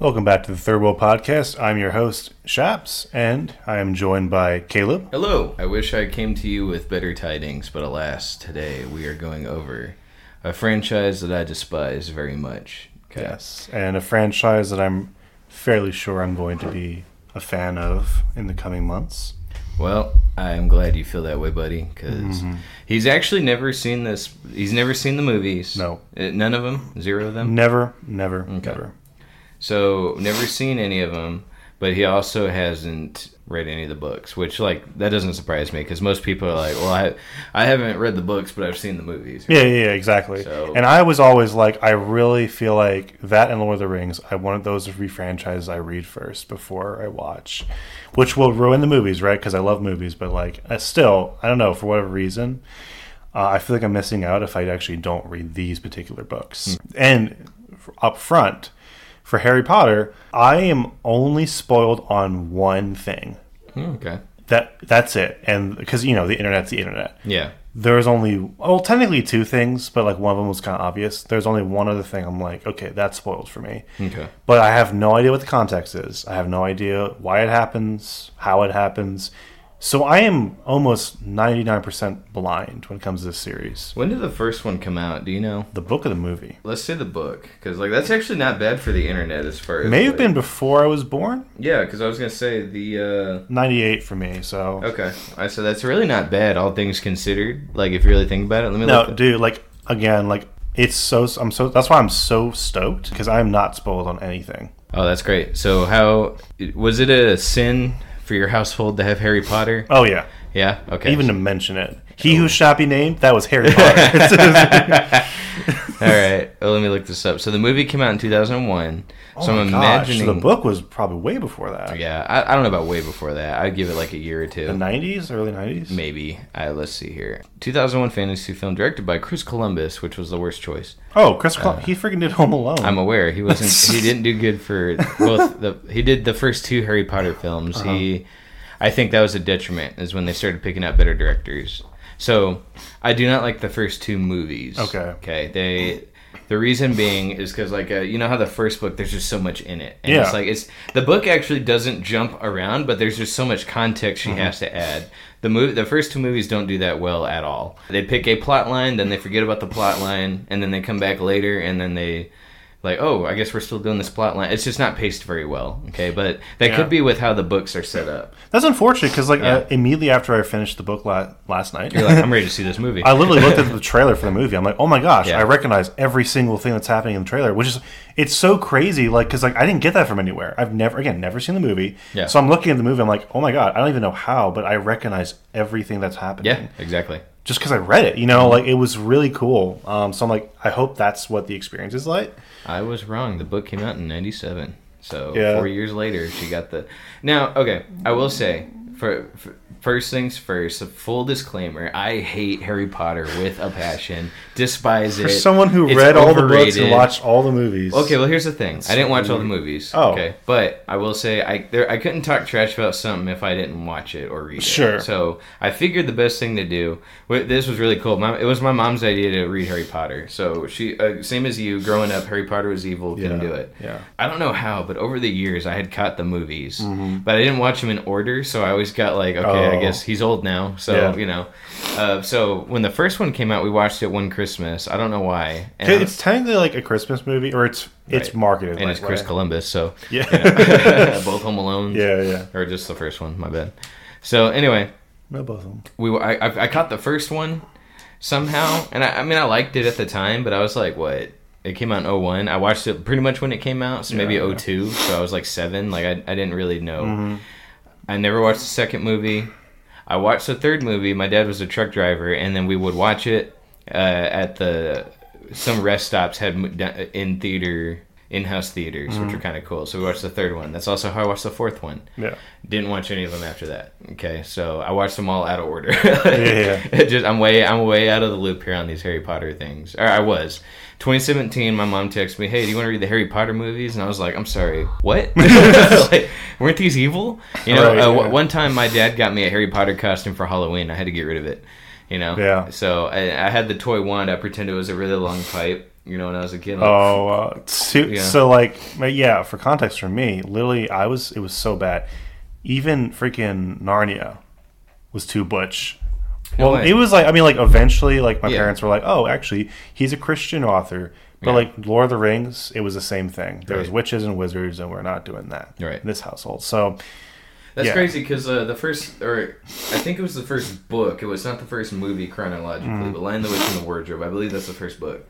Welcome back to the Third World Podcast. I'm your host, Shaps, and I am joined by Caleb. Hello. I wish I came to you with better tidings, but alas, today we are going over a franchise that I despise very much. Okay. Yes, and a franchise that I'm fairly sure I'm going to be a fan of in the coming months. Well, I'm glad you feel that way, buddy, because Mm-hmm. he's actually never seen this. He's never seen the movies. No. Uh, none of them. Zero of them. Never, never, never. So never seen any of them. But he also hasn't read any of the books, which like that doesn't surprise me because most people are like, "Well, I I haven't read the books, but I've seen the movies." Yeah, yeah, yeah, exactly. So- And I was always like, I really feel like that and Lord of the Rings, I wanted those to be franchises I read first before I watch, which will ruin the movies, right? Because I love movies, but like, I still, I don't know, for whatever reason, uh, I feel like I'm missing out if I actually don't read these particular books. And f- up front, for Harry Potter, I am only spoiled on one thing. Hmm, Okay. That that's it, and because you know the internet's the internet Yeah. there's only well technically two things but like one of them was kind of obvious there's only one other thing i'm like okay that's spoiled for me Okay. but i have no idea what the context is i have no idea why it happens how it happens so i am almost 99% blind when it comes to this series When did the first one come out? Do you know? the book of the movie Let's say the book, because like that's actually not bad for the internet as far as may have like- been before i was born Yeah, because I was gonna say the 98 for me so uh okay. I so that's really not bad, all things considered. Like if you really think about it, let me no dude like again like it's so i'm so that's why i'm so stoked because i'm not spoiled on anything oh, that's great. So how was it a sin for your household to have Harry Potter? oh yeah Yeah. Okay. even to mention it. He who shall be named, that was Harry Potter. all right. Well, let me look this up. So the movie came out in 2001. so oh I'm my gosh, imagining. the book was probably way before that. Yeah, I, I don't know about way before that. I'd give it like a year or two. The 90s, early 90s? Maybe. Uh, let's see here. 2001 fantasy film directed by Chris Columbus, which was the worst choice. Oh, Chris Col- he freaking did Home Alone. Uh, I'm aware he wasn't. he didn't do good for both the. He did the first two Harry Potter films. Uh-huh. He, I think that was a detriment. Is when they started picking out better directors. So, I do not like the first two movies. Okay. Okay. They. The reason being is because like uh, you know how the first book there's just so much in it and Yeah. it's like it's the book actually doesn't jump around but there's just so much context Mm-hmm. she has to add the movie the first two movies don't do that well at all they pick a plot line then they forget about the plot line and then they come back later and then they like oh i guess we're still doing this plot line it's just not paced very well okay but that Yeah. could be with how the books are set up That's unfortunate because, like, Yeah. uh, immediately after I finished the book la- last night, you're like i'm ready to see this movie I literally looked at the trailer for the movie. I'm like, oh my gosh, Yeah. I recognize every single thing that's happening in the trailer, which is it's so crazy. Like, because like I didn't get that from anywhere. I've never again never seen the movie. Yeah. So I'm looking at the movie. I'm like, oh my god, I don't even know how, but I recognize everything that's happening. yeah exactly just because I read it. You know, like it was really cool. Um, so I'm like, I hope that's what the experience is like. I was wrong. The book came out in '97, so Yeah. four years later, she got the. Now, okay, I will say, for, for first things first, a full disclaimer: I hate Harry Potter with a passion. Despise it. For someone who It's read all the books and watched all the movies. Okay, well here's the thing. I didn't watch all the movies. Oh. Okay, but I will say I there I couldn't talk trash about something if I didn't watch it or read it. Sure. So I figured the best thing to do. This was really cool. My, it was my mom's idea to read Harry Potter. So she, uh, same as you, growing up, Harry Potter was evil. Couldn't Yeah, do it. yeah. I don't know how, but over the years I had caught the movies, Mm-hmm. but I didn't watch them in order. So I always got like, okay, I Oh. guess he's old now. So Yeah. you know. Uh, so when the first one came out, we watched it one Christmas. I don't know why. It's technically like a Christmas movie, or it's it's Right. marketed. and that it's Chris way. Columbus, so Yeah. both Home Alone, yeah, yeah. or just the first one. My bad. So anyway, No, both of them. we I, I I caught the first one somehow, and I, I mean I liked it at the time, but I was like, what? It came out in 01. I watched it pretty much when it came out, so maybe Yeah, yeah. 02. So I was like seven. Like I, I didn't really know. Mm-hmm. I never watched the second movie. I watched the third movie. My dad was a truck driver, and then we would watch it uh, at the some rest stops had in theater in-house theaters, which Mm-hmm. are kind of cool. So we watched the third one. That's also how I watched the fourth one. Yeah. Didn't watch any of them after that. Okay, so I watched them all out of order. yeah. It just I'm way I'm way out of the loop here on these Harry Potter things. Or I was. 2017, my mom texted me, "Hey, do you want to read the Harry Potter movies?" And I was like, "I'm sorry, what? like, weren't these evil?" You know, Right, uh, yeah. w- one time my dad got me a Harry Potter costume for Halloween. I had to get rid of it. You know, Yeah. So I, I had the toy wand. I pretended it was a really long pipe. You know, when I was a kid. Like, Oh, uh, so, Yeah. so like, yeah. For context, for me, literally, I was. It was so bad. Even freaking Narnia was too butch. Well, way. it was like I mean, like eventually, like my Yeah. parents were like, "Oh, actually, he's a Christian author." But Yeah. like Lord of the Rings, it was the same thing. There was witches and wizards, and we're not doing that Right. in this household. So That's Yeah. crazy because uh, the first, or I think it was the first book. It was not the first movie chronologically, Mm. but Lion, the Witch, and the Wardrobe. I believe that's the first book.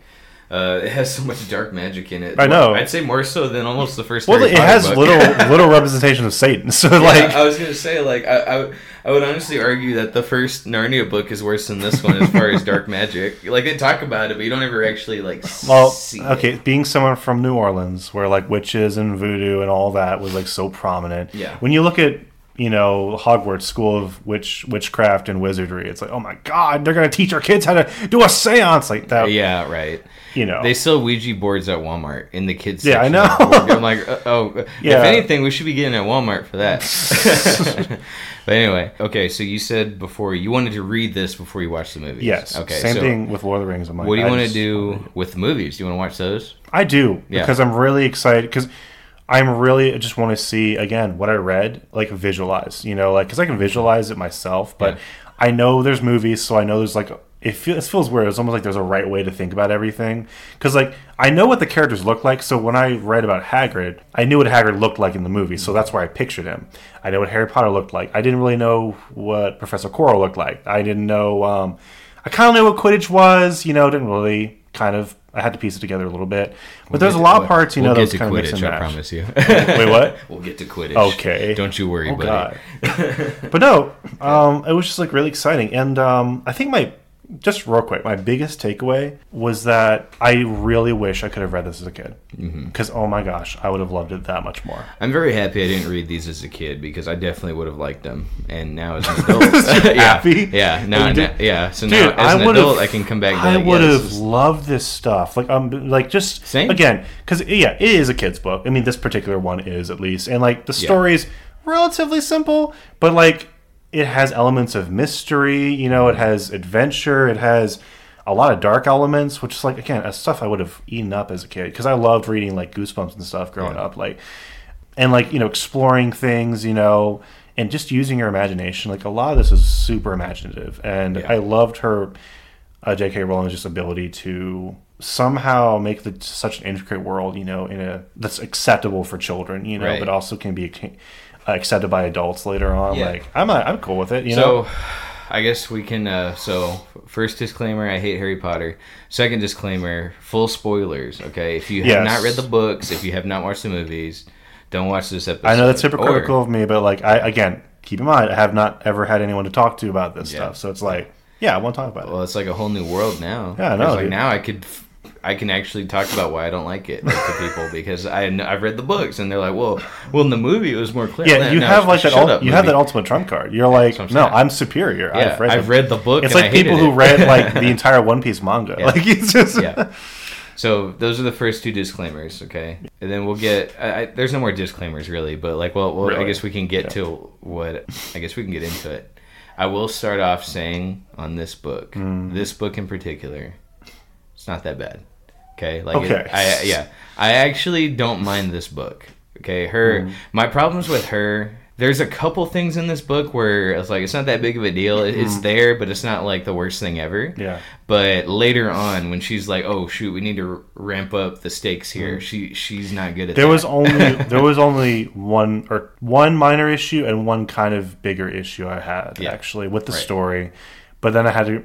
Uh, it has so much dark magic in it. I know. I'd say more so than almost the first. well, it has book. little little representation of Satan. So Yeah, like, I was gonna say, like, I, I, would- I would honestly argue that the first Narnia book is worse than this one as far as dark magic. Like they talk about it, but you don't ever actually like well, see. okay, it. being someone from New Orleans, where like witches and voodoo and all that was like so prominent. Yeah. When you look at you know Hogwarts School of Witch Witchcraft and Wizardry, it's like, oh my god, they're gonna teach our kids how to do a séance like that. Yeah, right. You know, They sell Ouija boards at Walmart in the kids. Yeah, I know. of the board. I'm like, uh, oh, Yeah. if anything, we should be getting at Walmart for that. but anyway, okay. So you said before you wanted to read this before you watched the movies. yes. Okay. Same so thing with Lord of the Rings. I'm like, what do you want to do with the movies? Do you want to watch those? I do Yeah. because I'm really excited because I'm really I just want to see again what I read like visualize you know like because I can visualize it myself but Yeah. I know there's movies so I know there's like it feels, it feels weird. It's almost like there's a right way to think about everything. Because like I know what the characters look like so when I read about Hagrid I knew what Hagrid looked like in the movie so that's where I pictured him. I know what Harry Potter looked like. I didn't really know what Professor Quirrell looked like. I didn't know um, I kind of knew what Quidditch was you know didn't really kind of I had to piece it together a little bit but there's a lot of parts you we'll know to kind of mix. I promise you. Wait, what? We'll get to Quidditch. Okay. Don't you worry, Oh buddy. but no, um, it was just like really exciting, and um, I think my just real quick, my biggest takeaway was that I really wish I could have read this as a kid Mm-hmm. because oh my gosh, I would have loved it that much more. I'm very happy I didn't read these as a kid because I definitely would have liked them. And now as an adult, yeah, happy? yeah, now, now- yeah. So Dude, now as an I adult, I can come back. I would have loved this stuff. Like um, like just Same. again because yeah, it is a kid's book. I mean, this particular one is at least, and like the Yeah. story's relatively simple, but like it has elements of mystery. You know, it has adventure. It has a lot of dark elements, which is like again, a stuff I would have eaten up as a kid because I loved reading like Goosebumps and stuff growing Yeah. up. Like and like you know exploring things you know and just using your imagination like a lot of this is super imaginative and Yeah. i loved her uh, jk rowling's just ability to somehow make the such an intricate world you know in a that's acceptable for children you know Right. but also can be accepted by adults later on Yeah. like i'm i i'm cool with it you know so, I guess we can. Uh, so, first disclaimer: I hate Harry Potter. Second disclaimer: full spoilers. Okay, if you have Yes. not read the books, if you have not watched the movies, don't watch this episode. i know that's Or- hypocritical of me but like i again keep in mind i have not ever had anyone to talk to about this Yeah. stuff so it's like yeah i won't talk about it Well, it's like a whole new world now. Yeah, I know, like now I could, I can actually talk about why I don't like it like, to people because I I've read the books and they're like, well, well in the movie it was more clear. Yeah, you No, have like that. ul- you have that ultimate trump card. You're like, no. I'm superior. Yeah, I've read, I've read the book. It's and I like people who read like the entire One Piece manga. Yeah. Like it's just yeah. So those are the first two disclaimers, okay? And then we'll get. I, I, there's no more disclaimers really, but like, well, well I guess we can get Yeah. to what. I guess we can get into it. I will start off saying on this book, Mm. this book in particular, it's not that bad. Okay, like it- Okay. I yeah, I actually don't mind this book. Okay, her Mm. my problems with her. There's a couple things in this book where it's like it's not that big of a deal. It, it's there, but it's not like the worst thing ever. Yeah. But later on, when she's like, "Oh shoot, we need to ramp up the stakes here," Mm. she she's not good at there that. was only there was only one or one minor issue and one kind of bigger issue I had Yeah. actually with the Right. story, but then I had to.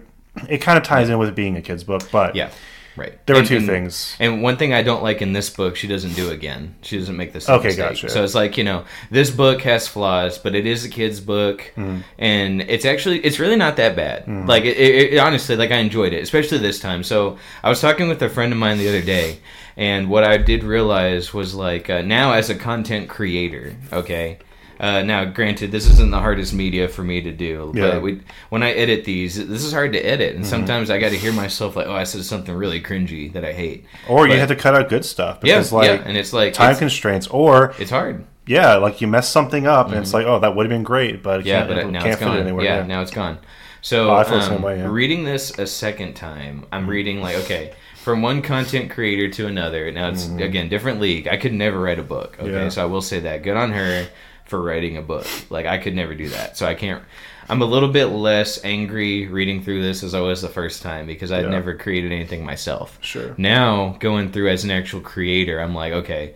It kind of ties in with being a kids book, but yeah, right. there were two and- things. And one thing I don't like in this book, she doesn't do again. She doesn't make the same Okay, mistake. gotcha. So it's like you know, this book has flaws, but it is a kid's book, Mm. and it's actually it's really not that bad. Like it, it, it honestly, like I enjoyed it, especially this time. So I was talking with a friend of mine the other day, and what I did realize was like uh, now as a content creator, okay. Uh, now, granted, this isn't the hardest media for me to do, Yeah. but we, when I edit these, this is hard to edit, and sometimes I got to hear myself like, "Oh, I said something really cringy that I hate." Or you But- had to cut out good stuff yeah, because like yeah, and it's like time it's, constraints, or it's hard. yeah, like you mess something up and it's like, oh, that would have been great, but Yeah, can't, but it now can't it's fit it gone. anywhere. yeah, now it's gone. So Oh, I feel the um, way, yeah. reading this a second time, I'm reading like okay. from one content creator to another. Now it's again different league. I could never write a book. Okay, Mm-hmm. Yeah. so I will say that. Good on her for writing a book. Like I could never do that. So I can't. I'm a little bit less angry reading through this as I was the first time because I'd Yeah. never created anything myself. Sure. Now going through as an actual creator, I'm like, okay,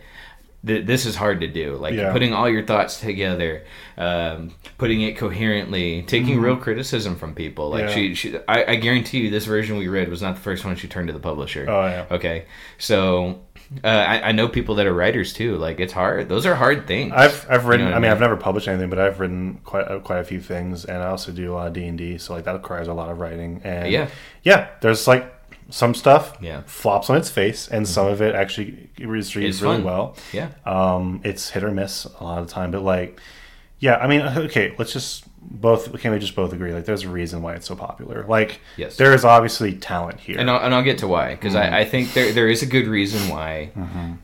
th- this is hard to do. Like Yeah. putting all your thoughts together, um, putting it coherently, taking real criticism from people. Like Mm-hmm. Yeah. she, she I, I guarantee you, this version we read was not the first one she turned to the publisher. Oh, yeah. Okay, so. Uh, I, I know people that are writers too. Like it's hard; those are hard things. I've I've written. know what I I mean, mean? I've never published anything, but I've written quite a, quite a few things, and I also do a lot of D and D. So like that requires a lot of writing. And Yeah. yeah. There's like some stuff Yeah. flops on its face, and some of it actually reads It's really fun. well. yeah, Um, it's hit or miss a lot of the time, but like, yeah. I mean, okay. Let's just both. Can we just both agree? Like, there's a reason why it's so popular. Like, Yes. there is obviously talent here. and I'll, and I'll get to why because Mm-hmm. I, I think there there is a good reason why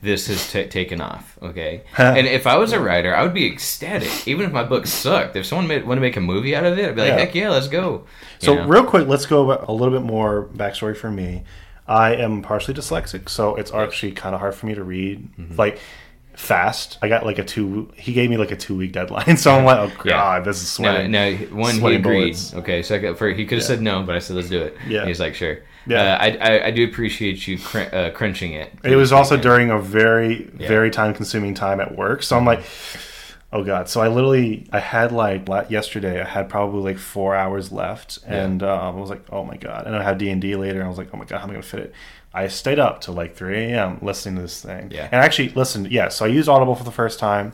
this has ta taken off. Okay, and if I was a writer, I would be ecstatic, even if my book sucked. If someone made, want to make a movie out of it, I'd be like, Yeah. heck yeah, let's go. You So know? real quick, let's go a little bit more backstory for me. I am partially dyslexic, so it's actually kind of hard for me to read Mm-hmm. like fast. I got like a two. He gave me like a two week deadline, so I'm like, oh Yeah. god, this is sweating. now one he agreed. bullets. Okay, second for he could have said no, but I said let's do it. Yeah. And he's like sure. Yeah. uh, I, I I do appreciate you cr- uh, crunching it. It was also Yeah. during a very Yeah. very time consuming time at work, so I'm like. Oh god! So I literally, I had like yesterday, I had probably like four hours left, and um, I was like, "Oh my god!" And I had D and D later, and I was like, "Oh my god, how am I gonna fit it?" I stayed up till like 3 a.m. listening to this thing. Yeah. And actually, listened. Yeah. So I used Audible for the first time.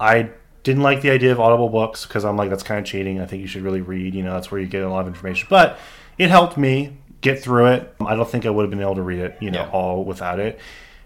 I didn't like the idea of Audible books because I'm like, that's kind of cheating. I think you should really read. You know, that's where you get a lot of information. But it helped me get through it. I don't think I would have been able to read it, you know, Yeah. all without it.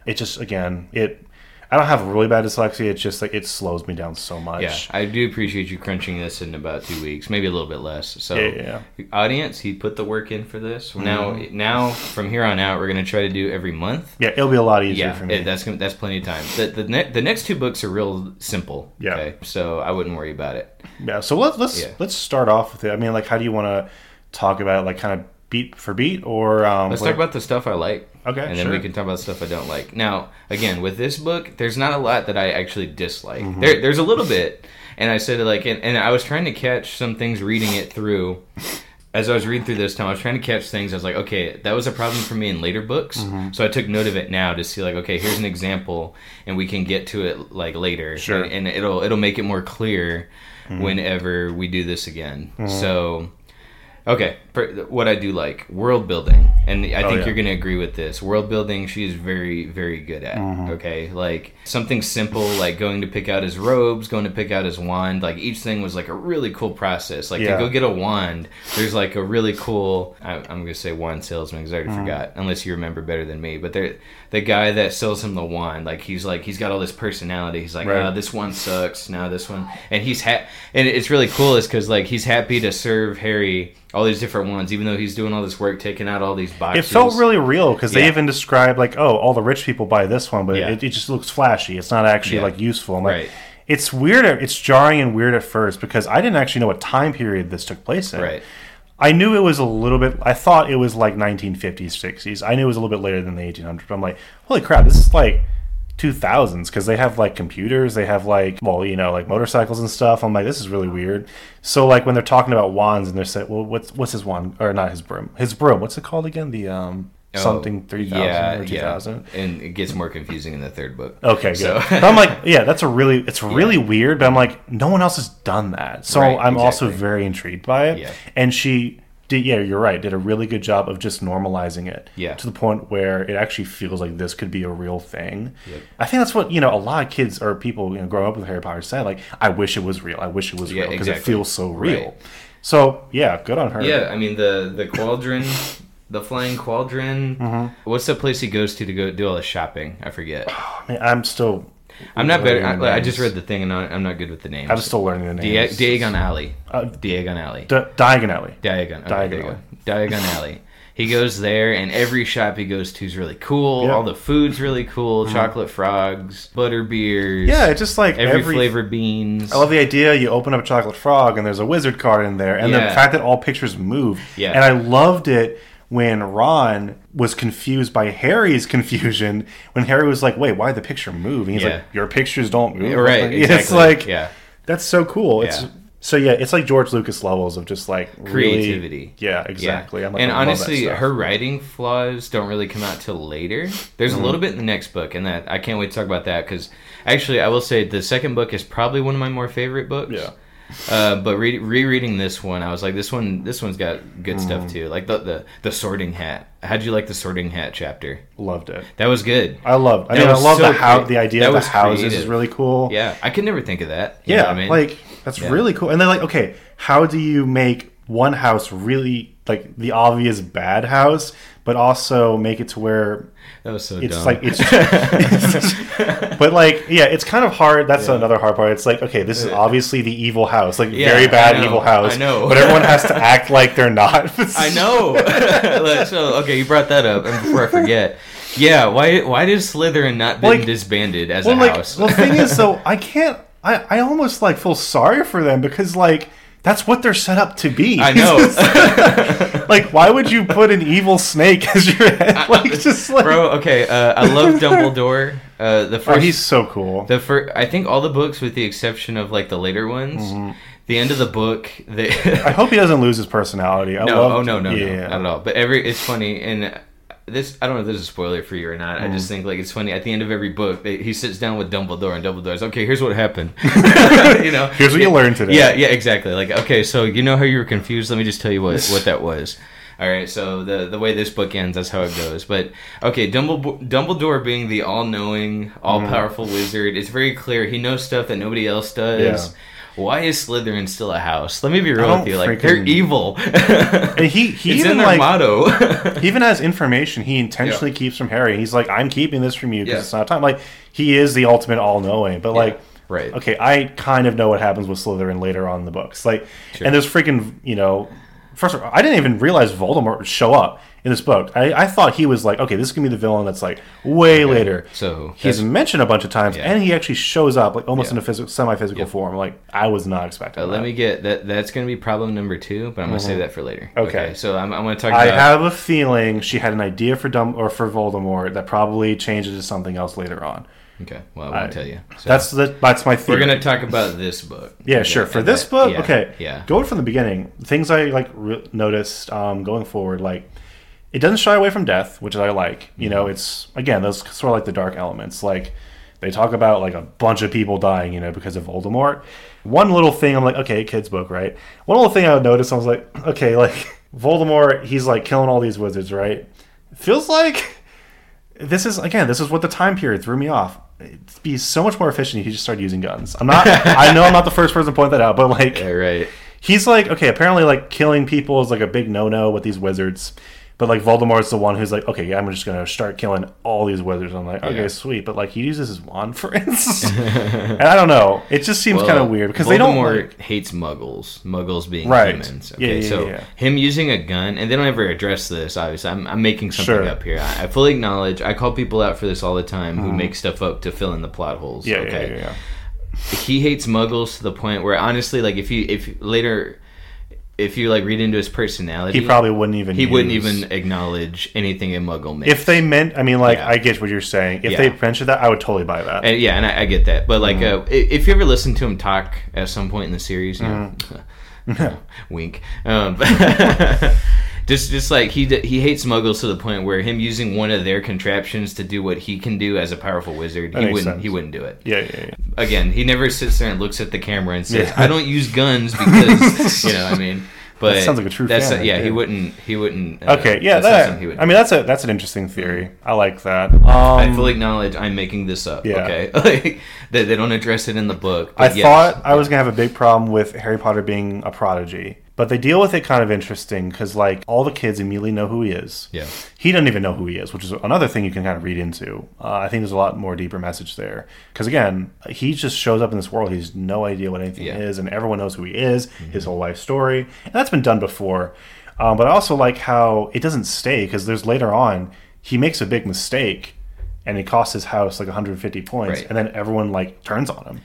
It just again, it. I don't have really bad dyslexia. It's just like it slows me down so much. Yeah, I do appreciate you crunching this in about two weeks, maybe a little bit less. So, Yeah, yeah, audience, he put the work in for this. Now, now from here on out, we're gonna try to do every month. Yeah, it'll be a lot easier Yeah, for me. it- that's that's plenty of time. The the, ne- the next two books are real simple. Yeah. Okay, so I wouldn't worry about it. Yeah, so let's let's Yeah. let's start off with it. I mean, like, how do you want to talk about it, like kind of beat for beat, or um, Let's like- talk about the stuff I like. Okay, and then sure. we can talk about stuff I don't like. Now, again, with this book, there's not a lot that I actually dislike. Mm-hmm. There, there's a little bit, and I said like, and, and I was trying to catch some things reading it through. As I was reading through this time, I was trying to catch things. I was like, okay, that was a problem for me in later books. Mm-hmm. So I took note of it now to see like, okay, here's an example, and we can get to it like later. Sure. Mm-hmm. and, and it'll it'll make it more clear whenever we do this again. So. Okay, what I do like world building, and I Oh, think yeah. you're going to agree with this. World building, she's very, very good at. Mm-hmm. Okay, like something simple, like going to pick out his robes, going to pick out his wand. Like each thing was like a really cool process. Like Yeah. to go get a wand, there's like a really cool. I, I'm going to say wand salesman because I Mm-hmm. already forgot, unless you remember better than me. But there, the guy that sells him the wand, like he's like he's got all this personality. He's like, Right. "Ah, this one sucks. Now this one, and he's ha- and it's really cool is because like he's happy to serve Harry all these different ones, even though he's doing all this work, taking out all these boxes. It felt really real because they even described like, oh, all the rich people buy this one, but Yeah. it, it just looks flashy. It's not actually Yeah. like useful. I'm like, Right. it's weird. It's jarring and weird at first because I didn't actually know what time period this took place in. right. I knew it was a little bit. I thought it was like 1950s, 60s. I knew it was a little bit later than the 1800s. But I'm like, holy crap, this is like 2000s because they have like computers. They have like, well, you know, like motorcycles and stuff. I'm like, this is really weird. So like when they're talking about wands and they're saying, well, what's what's his wand or not his broom? His broom. What's it called again? The um something Oh, 3000 yeah, or 2000. Yeah. And it gets more confusing in the third book. Okay, good. So- but I'm like, yeah, that's a really, it's really weird. But I'm like, no one else has done that, so Right, I'm also very intrigued by it. Yeah. And she did, yeah, you're right, did a really good job of just normalizing it. Yeah. To the point where it actually feels like this could be a real thing. Yep. I think that's what you know. A lot of kids or people you know growing up with Harry Potter say like, I wish it was real. I wish it was Yeah, real because exactly. it feels so real. Right. So yeah, good on her. Yeah, I mean the the quadrant, the flying quadrant. Mm-hmm. What's the place he goes to to go do all the shopping? I forget. I mean, I'm still. I'm not better. I, I just read the thing and I'm not good with the names. I'm still learning the names. Diagon Alley. Uh, Diagon Alley. Di- Diagon Alley. Diagon. Okay, Diagon Alley. Diagon Alley. He goes there, and every shop he goes to is really cool. Yeah. All the food's really cool. Chocolate frogs, butter beers. Yeah, it's just like every, every flavor beans. I love the idea. You open up a chocolate frog and there's a wizard card in there, and the fact that all pictures move. Yeah. And I loved it when Ron was confused by Harry's confusion when Harry was like, "Wait, why the picture move?" And he's Yeah. like, "Your pictures don't move." Right, Like, exactly. It's like yeah. that's so cool. It's Yeah. so yeah, it's like George Lucas levels of just like really- Creativity. yeah, exactly. I'm like, and honestly, her writing flaws don't really come out till later. There's Mm-hmm. a little bit in the next book, and that I can't wait to talk about that because actually, I will say the second book is probably one of my more favorite books. Yeah. Uh, but re- rereading this one, I was like, this one, this one's got good Mm. stuff too. Like the, the the Sorting Hat. How'd you like the Sorting Hat chapter? loved it. That was good. I loved. I That mean, I love so the how the idea that of the houses is really cool. Yeah, I could never think of that. You yeah, I mean? like that's Yeah. really cool. And then like, okay, how do you make one house really like the obvious bad house, but also make it to where that was so it's dumb. like it's, but like yeah, it's kind of hard. That's Yeah. another hard part. It's like okay, this is obviously the evil house, like Yeah, very bad evil house. I know. but everyone has to act like they're not. I know. So okay, you brought that up, and before I forget, yeah, why why does Slytherin not been Like- disbanded as Well, a like house? the thing is, though, I can't. I I almost like feel sorry for them because like. That's what they're set up to be. I know, like, why would you put an evil snake as your head? Like, just like, bro. Okay, uh, I love Dumbledore. Uh, the oh, first, he's so cool. the first. I think all the books, with the exception of like the later ones, the end of the book, they. I hope he doesn't lose his personality. I no, love, oh no, no, yeah. no, not at all. But every it's funny and. This I don't know if this is a spoiler for you or not. I Mm. just think like it's funny at the end of every book they, he sits down with Dumbledore and Dumbledore's okay. Here's what happened. you know, Here's what you learned today. Yeah, yeah, exactly. Like, okay, so you know how you were confused? Let me just tell you what what that was. All right, so the the way this book ends, that's how it goes. But okay, Dumbledore, Dumbledore being the all knowing, all powerful wizard, it's very clear he knows stuff that nobody else does. Yeah. Why is Slytherin still a house? Let me be real with you. Like they're evil. And he he it's even in their like motto. he even has information he intentionally keeps from Harry. He's like, I'm keeping this from you because Yeah. it's not time. Like he is the ultimate all knowing. But like, right. okay, I kind of know what happens with Slytherin later on in the books. Like, Sure. and there's freaking you know. First of all, I didn't even realize Voldemort would show up in this book. I, I thought he was like, okay, this is gonna be the villain that's like way later. So He's mentioned a bunch of times, Yeah. and he actually shows up like almost Yeah. in a physical, semi-physical Yep. form. Like I was not expecting. uh, let me get that. That's going to be problem number two, but I'm going to save that for later. Okay. so I'm, I'm going to talk I have a feeling she had an idea for Dumb or for Voldemort that probably changes to something else later on. okay, well, I won't I- tell you. So That's the, that's my we're going to talk about this book. yeah, sure. For this that- book, yeah, okay, Yeah. Going from the beginning, things I like re- noticed um, going forward, like it doesn't shy away from death, which I like. You Mm-hmm. know, it's again those sort of like the dark elements. Like they talk about like a bunch of people dying, you know, because of Voldemort. One little thing, I'm like, okay, kids book, right? One little thing I would notice, I was like, okay, like Voldemort, he's like killing all these wizards, right? Feels like this is again, this is what the time period threw me off. It'd be so much more efficient if he just started using guns. I'm not. I know I'm not the first person to point that out, but like Yeah, right. he's like okay apparently like killing people is like a big no-no with these wizards but like voldemort's the one who's like okay yeah, i'm just gonna start killing all these wizards i'm like okay Yeah. sweet but like he uses his wand for instance and i don't know it just seems kind of weird because they don't Voldemort like, hates Muggles. Muggles being Right. humans. Yeah, Okay, yeah, so yeah, yeah. him using a gun, and they don't ever address this. Obviously, I'm, I'm making something Sure. up here. I, I fully acknowledge. I call people out for this all the time who make stuff up to fill in the plot holes. Mm-hmm. yeah, okay, yeah, yeah, yeah. he hates Muggles to the point where honestly, like if you if later. If you like read into his personality, he probably wouldn't even he wouldn't even acknowledge anything a Muggle makes. if they meant i mean like Yeah. i get what you're saying if Yeah. they mentioned that i would totally buy that And, yeah, and I, I get that, but like, Mm-hmm. uh, if you ever listen to him talk at some point in the series, you know, Mm-hmm. wink. Um, just, just like he he hates Muggles to the point where him using one of their contraptions to do what he can do as a powerful wizard, That he wouldn't sense. he wouldn't do it. yeah yeah yeah Again, he never sits there and looks at the camera and says, Yeah. "I don't use guns because you know." I mean. But That sounds like a true that's fan right yeah, he wouldn't. He wouldn't. Uh, okay yeah that, i mean that's a that's an interesting theory i like that um I fully acknowledge I'm making this up. Yeah. Okay, like they, they don't address it in the book. I yes. thought I was gonna have a big problem with Harry Potter being a prodigy, but they deal with it kind of interesting because like all the kids immediately know who he is. Yeah. He doesn't even know who he is, which is another thing you can kind of read into. Uh, I think there's a lot more deeper message there because again, he just shows up in this world. He's no idea what anything Yeah. Mm-hmm. is, and everyone knows who he is, his whole life story, and that's been done before. Um, but I also like how it doesn't stay because there's later on he makes a big mistake. And it costs his house like 150 points, Right. and then everyone like turns on him.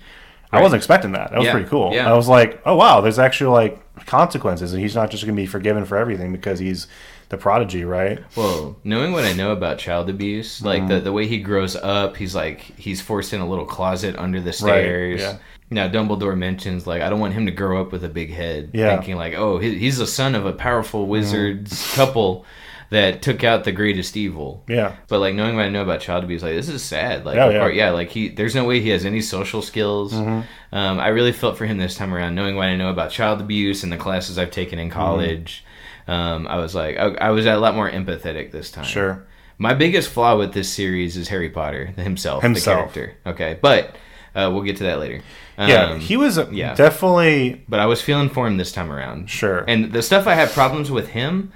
I wasn't expecting that. That was Yeah, pretty cool. yeah. I was like, oh wow, there's actually like consequences, and he's not just going to be forgiven for everything because he's the prodigy, right? Well, knowing what I know about child abuse, like Mm-hmm. the the way he grows up, he's like he's forced in a little closet under the stairs. yeah. Now Dumbledore mentions like I don't want him to grow up with a big head, Yeah. Mm-hmm. thinking like oh he, he's the son of a powerful wizard's couple that took out the greatest evil. Yeah. But like knowing what I know about child abuse, like this is sad. Like yeah. course- yeah, like he there's no way he has any social skills. Mm-hmm. Um, I really felt for him this time around, knowing what I know about child abuse and the classes I've taken Mm-hmm. in college. Um, I was like, I, I was a lot more empathetic this time. Sure. My biggest flaw with this series is Harry Potter himself, Himself. the character. Okay, but uh, we'll get to that later. Yeah, Um, he was yeah. definitely but I was feeling for him this time around. Sure. And the stuff I have problems with him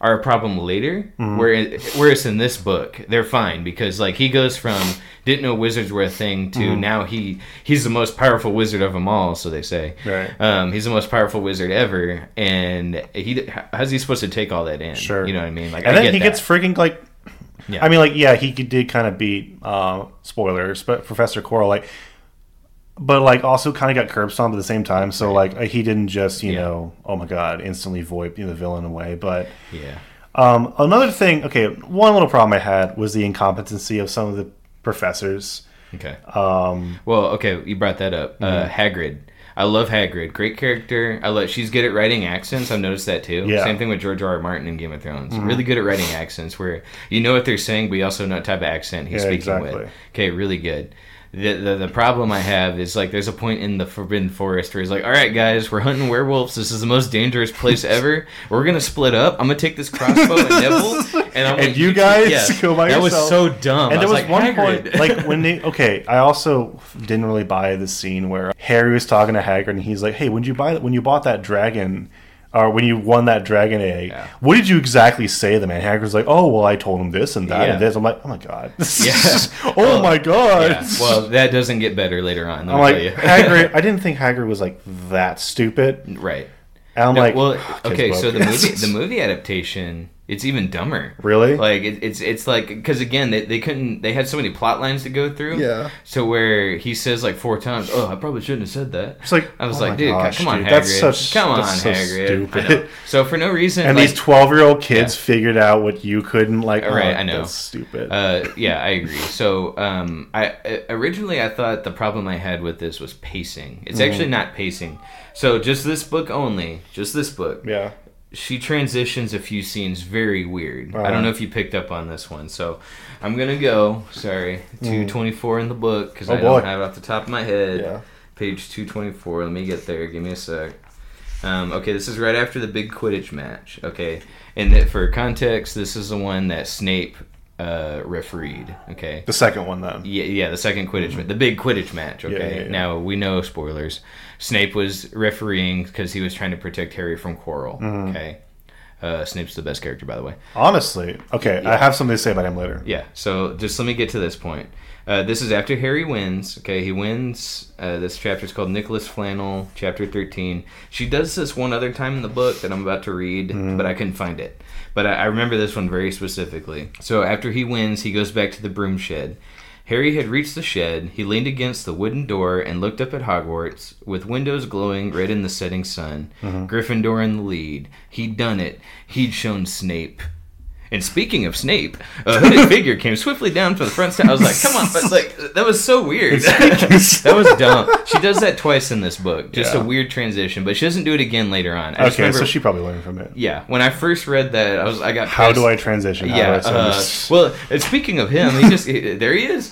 are a problem later. Mm-hmm. Where, whereas in this book, they're fine because like he goes from didn't know wizards were a thing to Mm-hmm. now he he's the most powerful wizard of them all. So they say. Right. Um, he's the most powerful wizard ever, and he how's he supposed to take all that in? Sure. You know what I mean? Like, and I then get he that. gets freaking like Yeah. I mean like yeah, he did kind of beat uh spoilers, but Professor Quirrell like but like also kind of got curb stomped at the same time. So like he didn't just, you Yeah. know, oh my god, instantly void you know, the villain away, but yeah. Um, another thing, okay, one little problem I had was the incompetency of some of the professors. Okay. Um, Well, okay, you brought that up. Uh, Mm-hmm. Hagrid. I love Hagrid. Great character. I love. She's good at writing accents. I've noticed that too. Yeah. Mm-hmm. Same thing with George R. R. Martin in Game of Thrones. Really good at writing accents, where you know what they're saying, but you also know what type of accent he's Yeah, speaking exactly. with. Okay, really good. The, the the problem I have is like there's a point in the Forbidden Forest where he's like, "All right, guys, we're hunting werewolves. This is the most dangerous place ever. We're gonna split up. I'm gonna take this crossbow and Neville, and I'm And you guys yeah. go by That was so dumb. and I there was like, one Hagrid. point, like when they, okay, I also didn't really buy the scene where Harry was talking to Hagrid and he's like, "Hey, when you buy when you bought that dragon, or when you won that dragon egg, Yeah. what did you exactly say to the man?" Hagrid's like, "Oh, well, I told him this and that Yeah. and this." I'm like, "Oh my god, Yeah. oh Well, my god." Yeah. Well, that doesn't get better later on. Let I'm me like tell you. Hagrid. I didn't think Hagrid was like that stupid. right. And I'm No, like, well, "Kids okay. So the movie, the movie adaptation, it's even dumber. Really? Like it, it's it's like because again they, they couldn't they had so many plot lines to go through. Yeah. So where he says like four times, "Oh, I probably shouldn't have said that." It's like, I was oh like, dude, gosh, come on, dude, Hagrid. that's such- come on, that's so Hagrid. I stupid. know. So for no reason, and like, these 12 year old kids Yeah. figured out what you couldn't like oh, Right, I know. that's stupid Uh, yeah, I agree. So, um, I uh, originally I thought the problem I had with this was pacing. It's Mm-hmm. actually not pacing. So, just this book only, just this book. yeah She transitions a few scenes very weird. I Uh-huh. don't know if you picked up on this one. So, I'm gonna go. Sorry, two twenty four in the book because Mm. Oh, I don't boy. have it off the top of my head. Yeah. Page two twenty four. Let me get there. Give me a sec. Um, okay, this is right after the big Quidditch match. Okay, and that for context, this is the one that Snape uh, refereed. Okay, the second one then yeah, yeah, the second Quidditch, ma- the big Quidditch match. Okay, Mm-hmm. yeah, yeah. now we know spoilers. Snape was refereeing because he was trying to protect Harry from Quirrell. Mm-hmm. Okay, uh, Snape's the best character, by the way. honestly okay i have something to say about him later Yeah. So just let me get to this point. Uh, this is after Harry wins. Okay, he wins. Uh, this chapter is called Nicolas Flamel, chapter thirteen. She does this one other time in the book that I'm about to read, but I couldn't find it. But I, I remember this one very specifically. So after he wins, he goes back to the broom shed. Harry had reached the shed. He leaned against the wooden door and looked up at Hogwarts, with windows glowing red in the setting sun. Mm-hmm. Gryffindor in the lead. He'd done it. He'd shown Snape. And speaking of Snape, a hooded figure came swiftly down from the front step. I was like, "Come on!" But like, that was so weird. that was dumb. She does that twice in this book. Just Yeah. a weird transition, but she doesn't do it again later on. I okay remember, so she probably learned from it yeah. When I first read that, I was, I got. how pissed. do i transition How Yeah. I Uh, well, speaking of him, he just he- there he is.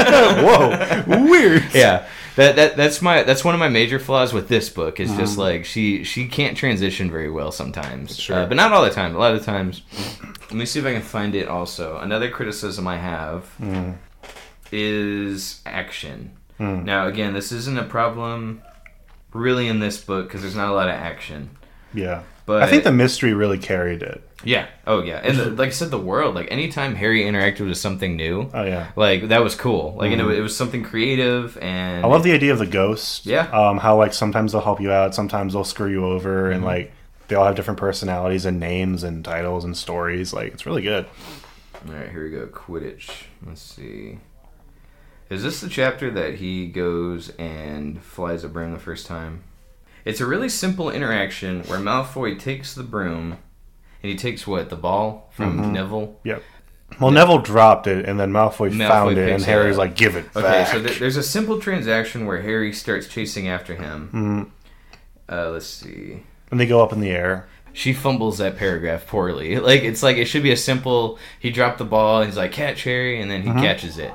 whoa weird yeah. That, that that's my that's one of my major flaws with this book is just mm-hmm. like she she can't transition very well sometimes. Sure. uh, but not all the time. A lot of times. Let me see if I can find it also. Another criticism I have mm. is action. Mm. Now again this isn't a problem really in this book because there's not a lot of action. Yeah but i think the mystery really carried it yeah oh yeah and the, like I said the world like anytime Harry interacted with something new oh yeah like that was cool like you know it was something creative and i love the idea of the ghost Yeah. um how like sometimes they'll help you out sometimes they'll screw you over Mm-hmm. and like they all have different personalities and names and titles and stories like it's really good All right, here we go. Quidditch. Let's see. Is this the chapter that he goes and flies a broom the first time? It's a really simple interaction where Malfoy takes the broom and he takes what the ball from Mm-hmm. Neville. Yep. Well, Neville dropped it, and then Malfoy, Malfoy found it, and Harry's like, "Give it Okay, back." so th- there's a simple transaction where Harry starts chasing after him. Mm-hmm. Uh, let's see. and they go up in the air. She fumbles that paragraph poorly. Like it's like it should be a simple. He dropped the ball. He's like catch Harry, and then he Mm-hmm. catches it.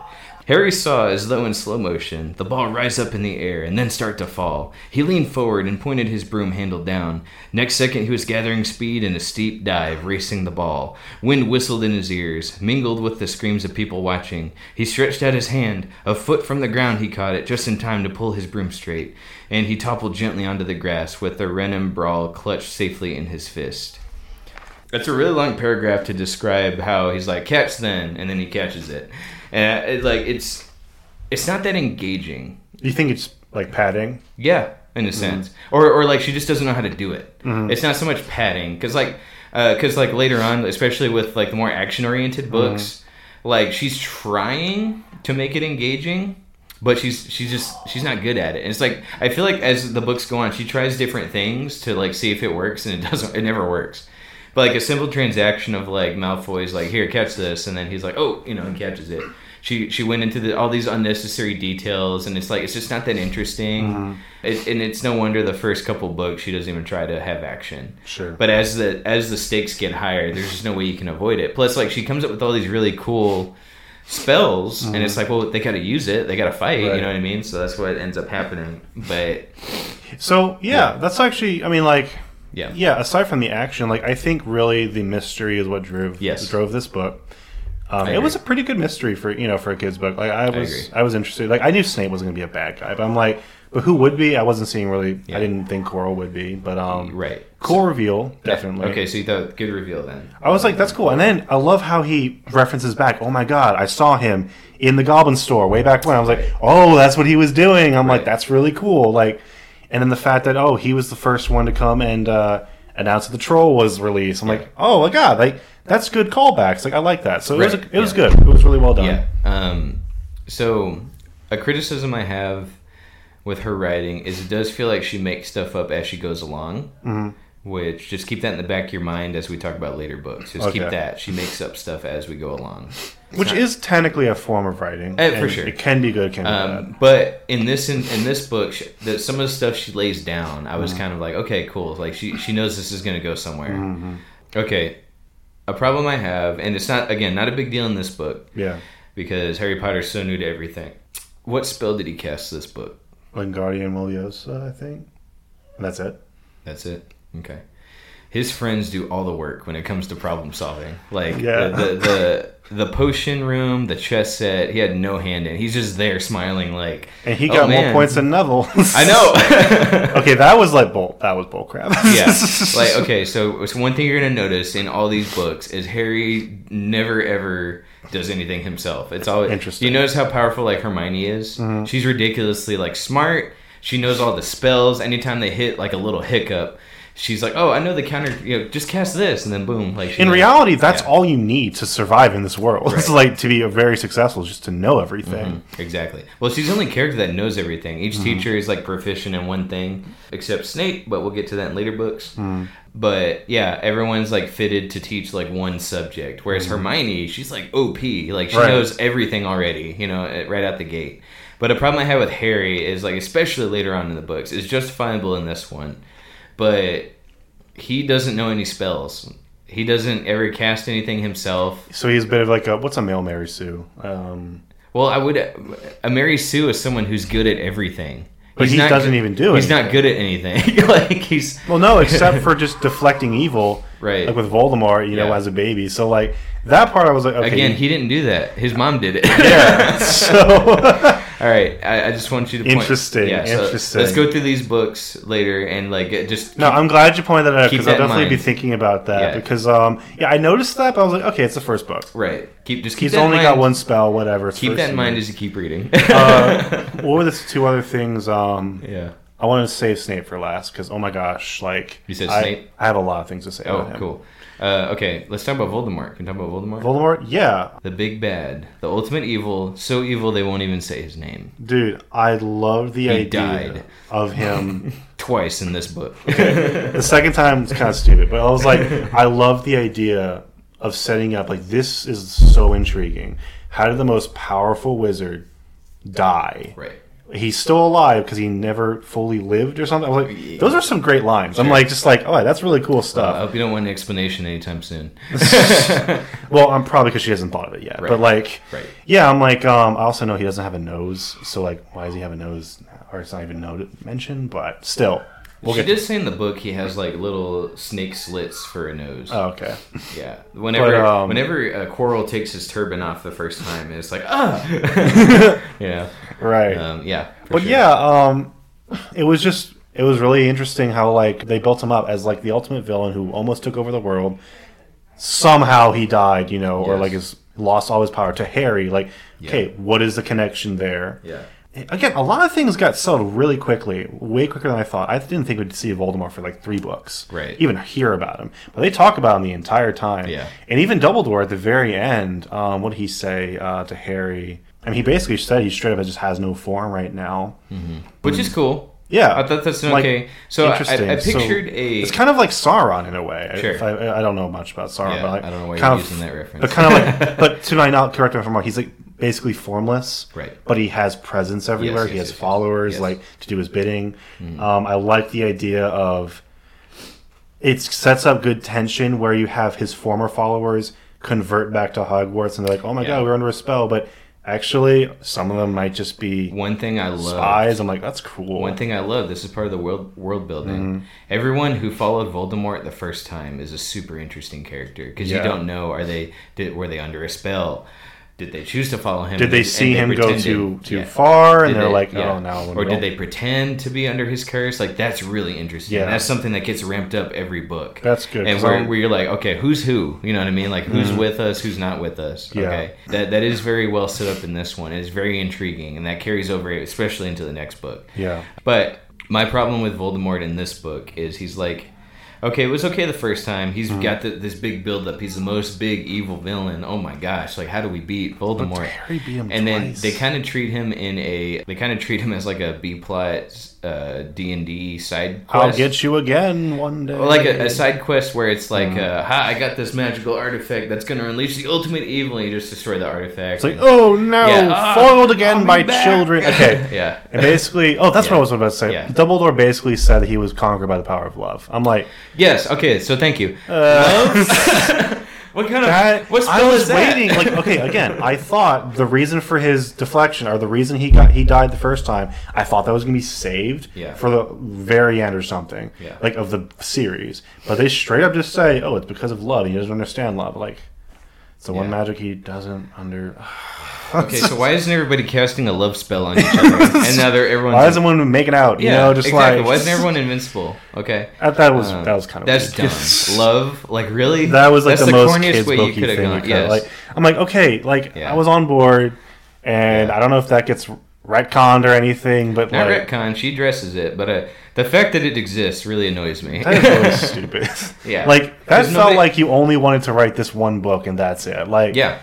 Harry saw, as though in slow motion, the ball rise up in the air and then start to fall. He leaned forward and pointed his broom handle down. Next second, he was gathering speed in a steep dive, racing the ball. Wind whistled in his ears, mingled with the screams of people watching. He stretched out his hand. A foot from the ground, he caught it just in time to pull his broom straight, and he toppled gently onto the grass with the Remembrall clutched safely in his fist. That's a really long paragraph to describe how he's like catch then, and then he catches it, and it, like it's it's not that engaging. You think it's like padding? Yeah, in a mm-hmm. sense, or or like she just doesn't know how to do it. Mm-hmm. It's not so much padding because like uh, because like later on, especially with like the more action oriented mm-hmm. books, like she's trying to make it engaging. But she's she's just she's not good at it. And it's like I feel like as the books go on, she tries different things to like see if it works, and it doesn't. It never works. But like a simple transaction of like Malfoy's like here catch this, and then he's like oh you know and catches it. She she went into the, all these unnecessary details, and it's like it's just not that interesting. Mm-hmm. It, and it's no wonder the first couple books she doesn't even try to have action. Sure. But as the as the stakes get higher, there's just no way you can avoid it. Plus, like she comes up with all these really cool spells, and it's mm-hmm. like, well, they got to use it. They got to fight. Right. You know what I mean? So that's what ends up happening. But So yeah, that's actually. I mean, like, yeah, yeah. Aside from the action, like, I think really the mystery is what drove Yes. drove this book. Um, it was a pretty good mystery for you know for a kids book. Like I was, agree. I, was interested. Like I knew Snape was going to be a bad guy, but I'm like, but who would be? I wasn't seeing really. Yeah. I didn't think Quirrell would be, but um, right. cool reveal definitely. Okay, so you thought good reveal then. I was like, that's cool. And then I love how he references back. Oh my god, I saw him in the Goblin store way back when. I was like, oh, that's what he was doing. I'm like, that's really cool. Like, and then the fact that oh, he was the first one to come and uh, announce that the troll was released. I'm like, oh my god, like that's good callbacks. Like I like that. So it was Right, it was good. It was really well done. Yeah. Um, so a criticism I have with her writing is it does feel like she makes stuff up as she goes along. Mm-hmm. Which just keep that in the back of your mind as we talk about later books. Just keep that she makes up stuff as we go along. Which is technically a form of writing. Eh, for sure. It can be good, can be Um, but in this in, in this book, she, the, some of the stuff she lays down, I was kind of like, okay, cool. Like she she knows this is going to go somewhere. Okay, a problem I have, and it's not again not a big deal in this book. Yeah. because Harry Potter's so new to everything. What spell did he cast this book? Wingardium Leviosa, I think. That's it. That's it. Okay. His friends do all the work when it comes to problem solving. Like Yeah. the, the the the potion room, the chess set. He had no hand in. He's just there smiling like. And he "Oh, got more points than Neville. I know. okay, that was like bull. That was bull crap. yeah. Like okay, so, so one thing you're gonna notice in all these books is Harry never ever does anything himself. It's always Interesting. You notice how powerful like Hermione is. Mm-hmm. She's ridiculously like smart. She knows all the spells. Anytime they hit like a little hiccup, she's like, "Oh, I know the counter. You know, just cast this," and then boom. Like in knows. reality, that's Yeah. all you need to survive in this world. It's like to be very successful, just to know everything. Exactly. Well, she's the only character that knows everything. Each Mm-hmm. teacher is like proficient in one thing, except Snape. But we'll get to that in later books. Mm-hmm. But yeah, everyone's like fitted to teach like one subject, whereas Hermione, she's like OP. Like she Mm-hmm. Right. knows everything already. You know, right out the gate. But a problem I have with Harry is like, especially later on in the books, is justifiable in this one, but he doesn't know any spells. He doesn't ever cast anything himself. So he's a bit of like a what's a male Mary Sue? Um, Well, I would. A Mary Sue is someone who's good at everything. But he not doesn't good- even do it. He's not good at anything. like he's well, no, except for just deflecting evil, Right. Like with Voldemort, you know, as a baby. So like that part, I was like, okay, again. He didn't do that. His mom did it. yeah. so All right. I, I just want you to point. Interesting, Yeah. So interesting. Let's go through these books later and like get- just. no, I'm glad you pointed that out because I'll definitely be thinking about that Yeah. because um, yeah, I noticed that, but I was like, okay, it's the first book. right. Keep just keep He's that in only mind. got one spell, whatever. Keep that in mind as you keep reading. uh, what were the two other things? Um, yeah. I wanted to save Snape for last because oh my gosh, like You said I, Snape? I have a lot of things to say. Oh, about him. cool. Uh, okay, let's talk about Voldemort. Can we talk about Voldemort? Voldemort, yeah, the big bad, the ultimate evil, so evil they won't even say his name. dude, I love the idea died. of him twice in this book. the second time it's kind of stupid, but I was like, I love the idea of setting up like this is so intriguing. How did the most powerful wizard die? right. He's still alive because he never fully lived or something. I was like, those are some great lines. I'm like, just like, oh, that's really cool stuff. I hope you don't want an explanation anytime soon. well, I'm probably because she hasn't thought of it yet. Right. But like, Right. yeah, I'm like, um, I also know he doesn't have a nose, so like, why does he have a nose? Or it's not even noted, mentioned, but still, we'll she does say in the book he has like little snake slits for a nose. Oh, okay. Yeah. Whenever But, um, whenever uh, Quirrell takes his turban off the first time, it's like ah. yeah. right. Um, yeah. But sure. yeah, um, it was just it was really interesting how like they built him up as like the ultimate villain who almost took over the world. Somehow he died, you know, or like his lost all his power to Harry. Like, Yeah. okay, what is the connection there? Yeah. Again, a lot of things got settled really quickly, way quicker than I thought. I didn't think we'd see Voldemort for like three books, Right. Even hear about him, but they talk about him the entire time. Yeah. and even Dumbledore at the very end, um, what did he say uh, to Harry? I mean, he basically said he straight up just has no form right now. Which is cool. Yeah, I thought that's Like, okay. So I, interesting. I So pictured a. It's kind of like Sauron in a way. Sure. I, I don't know much about Sauron, Yeah, but like, I don't know why kind you're of, using that reference. But kind of like, but to my knowledge, correct me if I'm wrong. He's like basically formless, Right. But he has presence everywhere. yes, he has yes, yes. followers, Yes. like to do his bidding. Um, I like the idea of it sets up good tension where you have his former followers convert back to Hogwarts, and they're like, "Oh my Yeah. god, we're under a spell," but actually, some of them might just be one thing I love. spies. I'm like, that's cool. One thing I love. This is part of the world world building. Mm-hmm. Everyone who followed Voldemort the first time is a super interesting character because Yeah. you don't know are they did were they under a spell. Did they choose to follow him? Did they see him go too too Yeah. far, and Did they're they- like, oh, yeah. "Oh, now I'm or did they pretend to be under his curse? Like that's really interesting. Yeah. that's something that gets ramped up every book. That's good, And where, where you're like, okay, who's who? You know what I mean? Like who's mm. with us? Who's not with us? Yeah. Okay, that that is very well set up in this one. It is very intriguing, and that carries over especially into the next book. Yeah. But my problem with Voldemort in this book is he's like, okay, it was okay the first time. He's Mm-hmm. got the, this big buildup. He's the most big evil villain. Oh my gosh! Like, how do we beat Voldemort? Beat and then they kind of treat him in a they kind of treat him as like a B plot D and D side quest. I'll get you again one day. Or like a, a side quest where it's like, Mm-hmm. uh, "Ha! I got this magical artifact that's going to unleash the ultimate evil." And you just destroy the artifact. It's like, oh no, Yeah, ah, foiled again by back. children. Okay. yeah, And basically, oh, that's what I was about to say. Yeah. Dumbledore basically said that he was conquered by the power of love. I'm like, yes. Okay, so thank you. uh, What kind of that, what I spell was is that? waiting. Like, okay, again, I thought the reason for his deflection or the reason he got he died the first time, I thought that was gonna be saved Yeah. for the very end or something, Yeah. like of the series. But they straight up just say, oh, it's because of love. He doesn't understand love. Like, it's the one magic he doesn't under. Okay, so why isn't everybody casting a love spell on each other? and now they're everyone's Why isn't one making out? You yeah, know, just exactly. like why isn't everyone invincible? Okay, I thought it was Um, that was kind of that's weird. dumb. Love, like really? That was like That's the, most corniest kids way you could have gone. Yes. Like I'm like, okay, like Yeah. I was on board, and Yeah. I don't know if that gets retconned or anything, but Not like retcon. She dresses it, but uh, the fact that it exists really annoys me. that is really stupid. Yeah. like that felt nobody- like you only wanted to write this one book and that's it. Like yeah,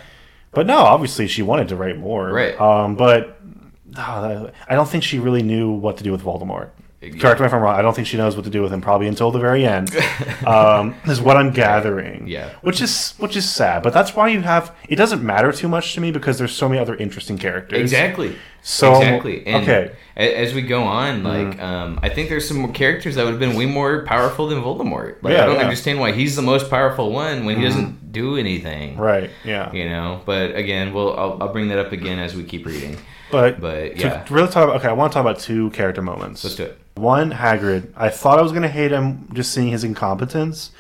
but no, obviously she wanted to write more. Right. Um, but no, I don't think she really knew what to do with Voldemort. Correct me if I'm wrong. I don't think she knows what to do with him probably until the very end. um, is what I'm gathering. Yeah. Which is which is sad, but that's why you have. It doesn't matter too much to me because there's so many other interesting characters. exactly. So exactly. And okay. As we go on, like, Mm-hmm. um, I think there's some more characters that would have been way more powerful than Voldemort. Like, Yeah, I don't yeah. understand why he's the most powerful one when he doesn't do anything. Right. Yeah. You know, but again, we'll I'll, I'll bring that up again as we keep reading. But But yeah. to really talk about okay, I want to talk about two character moments. let's do it. One, Hagrid. I thought I was going to hate him just seeing his incompetence.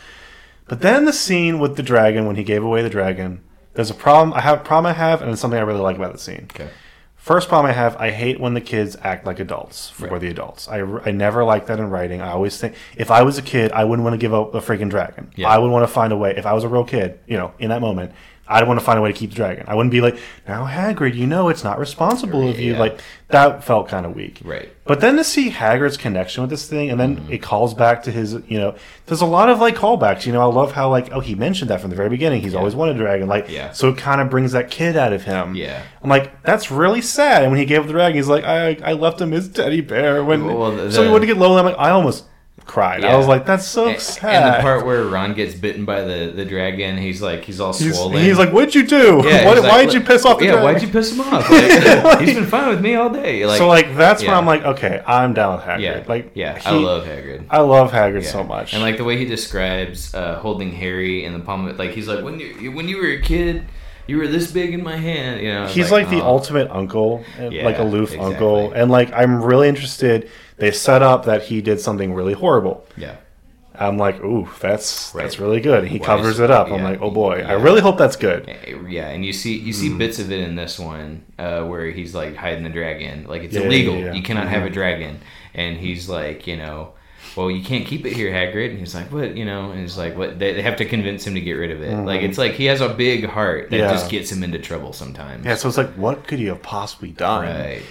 But then the scene with the dragon, when he gave away the dragon, there's a problem. I have a problem I have, and it's something I really like about the scene. Okay. First problem I have, I hate when the kids act like adults for Right. the adults. I, I never like that in writing. I always think, if I was a kid, I wouldn't want to give up a freaking dragon. Yeah. I would want to find a way. If I was a real kid, you know, in that moment, I'd want to find a way to keep the dragon. I wouldn't be like, now Hagrid, you know it's not responsible of you. Yeah. Like that felt kind of weak. Right. But then to see Hagrid's connection with this thing, and then Mm-hmm. it calls back to his, you know, there's a lot of like callbacks. You know, I love how like, oh, he mentioned that from the very beginning. He's always wanted a dragon. Like, Yeah. so it kind of brings that kid out of him. Yeah. I'm like, that's really sad. And when he gave up the dragon, he's like, I, I left him his teddy bear when Well, the- so he wouldn't get lonely. I'm like, I almost cried. I was like, that's so And, sad. and the part where Ron gets bitten by the, the dragon, he's like he's all he's, swollen. he's like, what'd you do? Yeah, what, like, why'd "What- you piss off the yeah, dragon? why'd you piss him off? Like, he's been fine with me all day. Like, so like that's when yeah. I'm like, okay, I'm down with Hagrid. yeah, Like, yeah, I love Hagrid. I love Hagrid Yeah. so much. And like the way he describes uh, holding Harry in the palm of it, like he's like when you when you were a kid, you were this big in my hand. You know, he's like, the oh. ultimate uncle, and, like Yeah, aloof exactly. uncle, and like I'm really interested. They set up that he did something really horrible. Yeah, I'm like, ooh, that's Right. that's really good. He Why covers it up. I'm like, oh boy, I really hope that's good. yeah, and you see you see Mm-hmm. bits of it in this one uh, where he's like hiding the dragon. Like it's Yeah, illegal. yeah, yeah. You cannot have a Mhm. dragon. And he's like, you know. Well, you can't keep it here, Hagrid. And he's like, "What?" You know, and he's like, "What?" They, they have to convince him to get rid of it. Like it's like he has a big heart that Mm-hmm. Yeah. just gets him into trouble sometimes. Yeah, so it's like, what could he have possibly done? Right.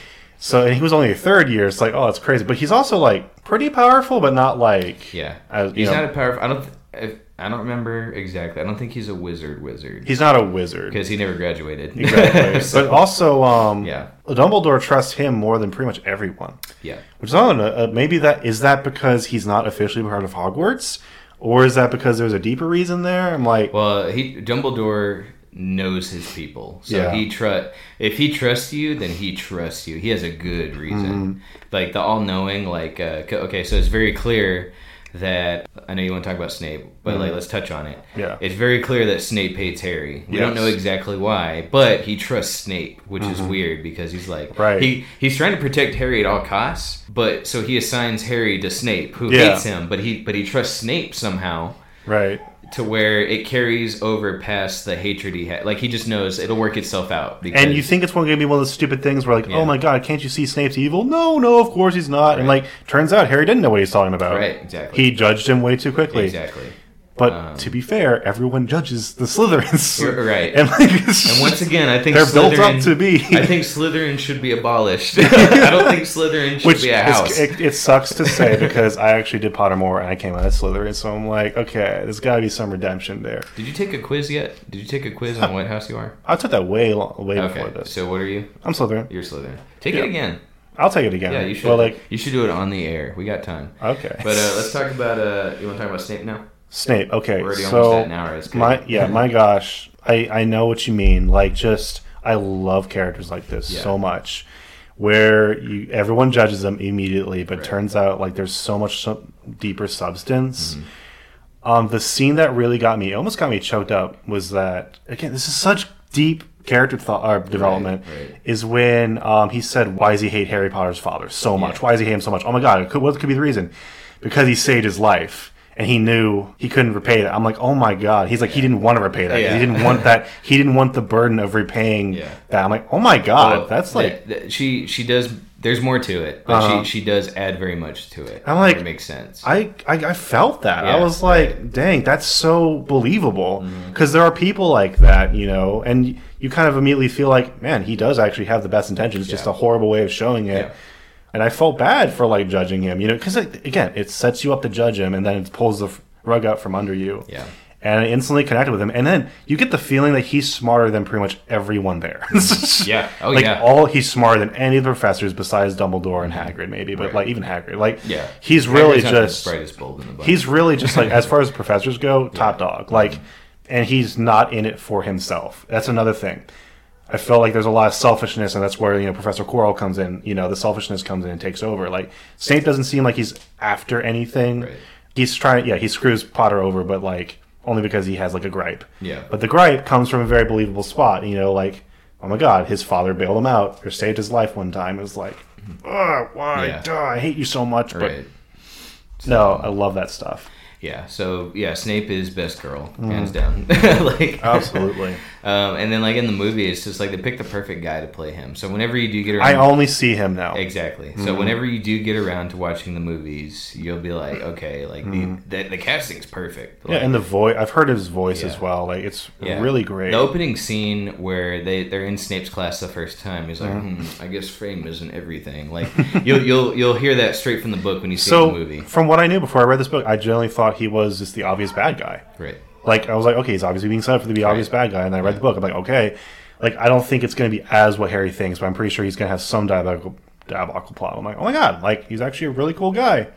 So, and he was only a third year. It's like, oh, that's crazy. But he's also like pretty powerful, but not like Yeah. As- he's know- not a powerful. I don't. th- I don't remember exactly. I don't think he's a wizard. Wizard he's not a wizard. because he never graduated. Exactly. So- but also, um, Yeah. Dumbledore trusts him more than pretty much everyone. yeah. Which I don't know. Uh, maybe that is that because he's not officially part of Hogwarts, or is that because there's a deeper reason there? I'm like, Well, he Dumbledore knows his people, so Yeah. he trust. If he trusts you, then he trusts you. He has a good reason, Mm-hmm. like the all-knowing. Like, uh, okay, so it's very clear that I know you want to talk about Snape, but like let's touch on it. Mm-hmm. Yeah. it's very clear that Snape hates Harry. We don't know exactly why, but he trusts Snape, which is weird because he's like, Mm-hmm. Right. He he's trying to protect Harry at all costs, but so he assigns Harry to Snape, who Yeah. hates him, but he but he trusts Snape somehow right. To where it carries over past the hatred he had. Like he just knows it'll work itself out. Because, And you think it's going to be one of those stupid things where, like, oh Yeah. oh my god, can't you see Snape's evil? No, no, of course he's not. And like, turns out Harry didn't know what he's talking about. Right, exactly. He judged him way too quickly. exactly. But Um, to be fair, everyone judges the Slytherins. Right. And like, And once again, I think They're built up to be. I think Slytherin should be abolished. I don't think Slytherin should which be a is- house. it, it sucks to say because I actually did Pottermore and I came out of Slytherin, so I'm like, okay, there's got to be some redemption there. Did you take a quiz yet? Did you take a quiz on what house you are? I took that way long, way before this. So what are you? I'm Slytherin. You're Slytherin. Take Yeah. it again. I'll take it again. Yeah, you should. Well, like, you should do it on the air. We got time. okay. But uh, let's talk about. Uh, you want to talk about Snape now? Snape. Okay, so almost at an hour. It's my yeah, my gosh, I I know what you mean. Like, just I love characters like this Yeah. so much, where you everyone judges them immediately, but Right. turns out like there's so much so deeper substance. Mm-hmm. Um, the scene that really got me, almost got me choked up, was that again. This is such deep character thought or development. right. Is when um, he said, "Why does he hate Harry Potter's father so much? Yeah. Why does he hate him so much? Oh my God! It could, what could be the reason? Because he saved his life." And he knew he couldn't repay that. I'm like, oh my god. He's like, he didn't want to repay that. Yeah. He didn't want that. He didn't want the burden of repaying Yeah. that. I'm like, oh my god. Well, that's like, th- th- she she does. There's more to it, but Uh-huh. she she does add very much to it. I'm like- it makes sense. I, I I felt that. I was like, right. Mm-hmm. dang, that's so believable. Because there are people like that, you know, and you kind of immediately feel like, man, he does actually have the best intentions. Just a horrible way of showing it. Yeah. And I felt bad for like judging him, you know, because again, it sets you up to judge him, and then it pulls the rug out from under you. Yeah. And I instantly connected with him, and then you get the feeling that he's smarter than pretty much everyone there. Mm-hmm. Yeah. Oh, like yeah. all he's smarter than any of the professors besides Dumbledore and Hagrid, maybe, but Right. like even Hagrid, like yeah, he's really Hagrid's not the just brightest bulb in the bunch. he's really just like as far as professors go, top dog. Like, and he's not in it for himself. That's another thing. I felt like there's a lot of selfishness, and that's where you know Professor Quirrell comes in. You know, the selfishness comes in and takes over. Like Snape doesn't seem like he's after anything. Right. He's trying. Yeah, he screws Potter over, but like only because he has like a gripe. Yeah. But the gripe comes from a very believable spot. You know, like oh my god, his father bailed him out or saved his life one time. It was like, oh, why? Yeah. Duh, I hate you so much. But right. no, I love that stuff. Yeah. So yeah, Snape is best girl, Mm. hands down. like Absolutely. Um, and then like in the movie, it's just like they pick the perfect guy to play him. So whenever you do get around, I only see him now. exactly. Mm-hmm. So whenever you do get around to watching the movies, you'll be like, okay, like the, the the casting's perfect. Mm-hmm. Yeah, and the voice. I've heard his voice Yeah. as well. Like it's Yeah. really great. The opening scene where they they're in Snape's class the first time, he's like, Mm-hmm. hmm, I guess fame isn't everything. Like you'll you'll you'll hear that straight from the book when you see So, the movie. from what I knew before I read this book, I generally thought he was just the obvious bad guy. Right. Like I was like, okay, he's obviously being set up for the obvious bad guy, and I read the book. I'm like, okay, like I don't think it's going to be as what Harry thinks, but I'm pretty sure he's going to have some diabolical, diabolical plot. I'm like, oh my god, like he's actually a really cool guy.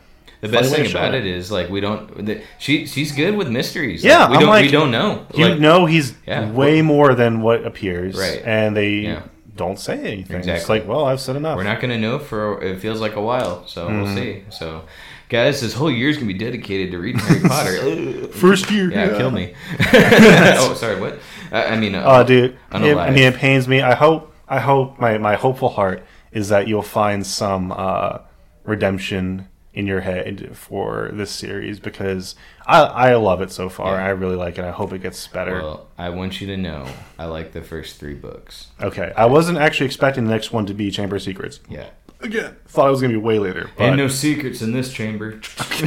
The best thing about it. is like we don't. The, she she's good with mysteries. Yeah, Like, we I'm don't we don't know. You Like, know, he's Yeah. way more than what appears, Right. And they Yeah. don't say anything. It's Exactly. like, well, I've said enough. we're not gonna know for it feels like a while, so Mm-hmm. we'll see. So, guys, this whole year's gonna be dedicated to reading Harry Potter. First year, yeah, kill me. oh, sorry. What? I, I mean, uh, Oh, dude. It, I mean, it pains me. I hope. I hope my my hopeful heart is that you'll find some uh, redemption in your head for this series because I I love it so far. Yeah. I really like it. I hope it gets better. well, I want you to know I like the first three books. okay. I wasn't actually expecting the next one to be Chamber of Secrets. Yeah. Again, thought it was gonna be way later. But Ain't no secrets in this chamber.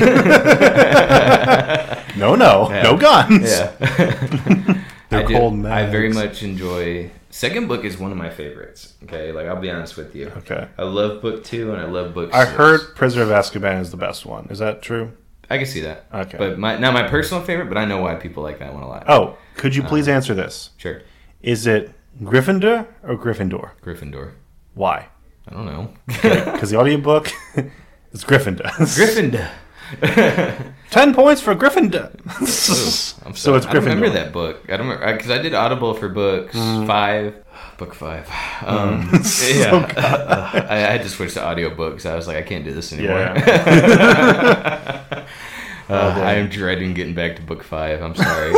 no, no, Yeah. no guns. Yeah. They're I do- cold I very much enjoy. Second book is one of my favorites. Okay, like I'll be honest with you. Okay. I love book two and I love book. I six. heard Prisoner of Azkaban is the best one. Is that true? I can see that. Okay. But my not my personal favorite, but I know why people like that one a lot. Oh, could you please uh, answer this? Sure. Is it Gryffindor or Gryffindor? Gryffindor. Why? I don't know. Because the audiobook is Gryffindor. Gryffindor. Ten points for Gryffindor. I'm so it's Gryffindor. I remember that book. I don't remember because I did Audible for books five, book five. Um, Mm. yeah, I, I had to switch to audiobooks. I was like, I can't do this anymore. Yeah. Uh, I am dreading getting back to book five. I'm sorry,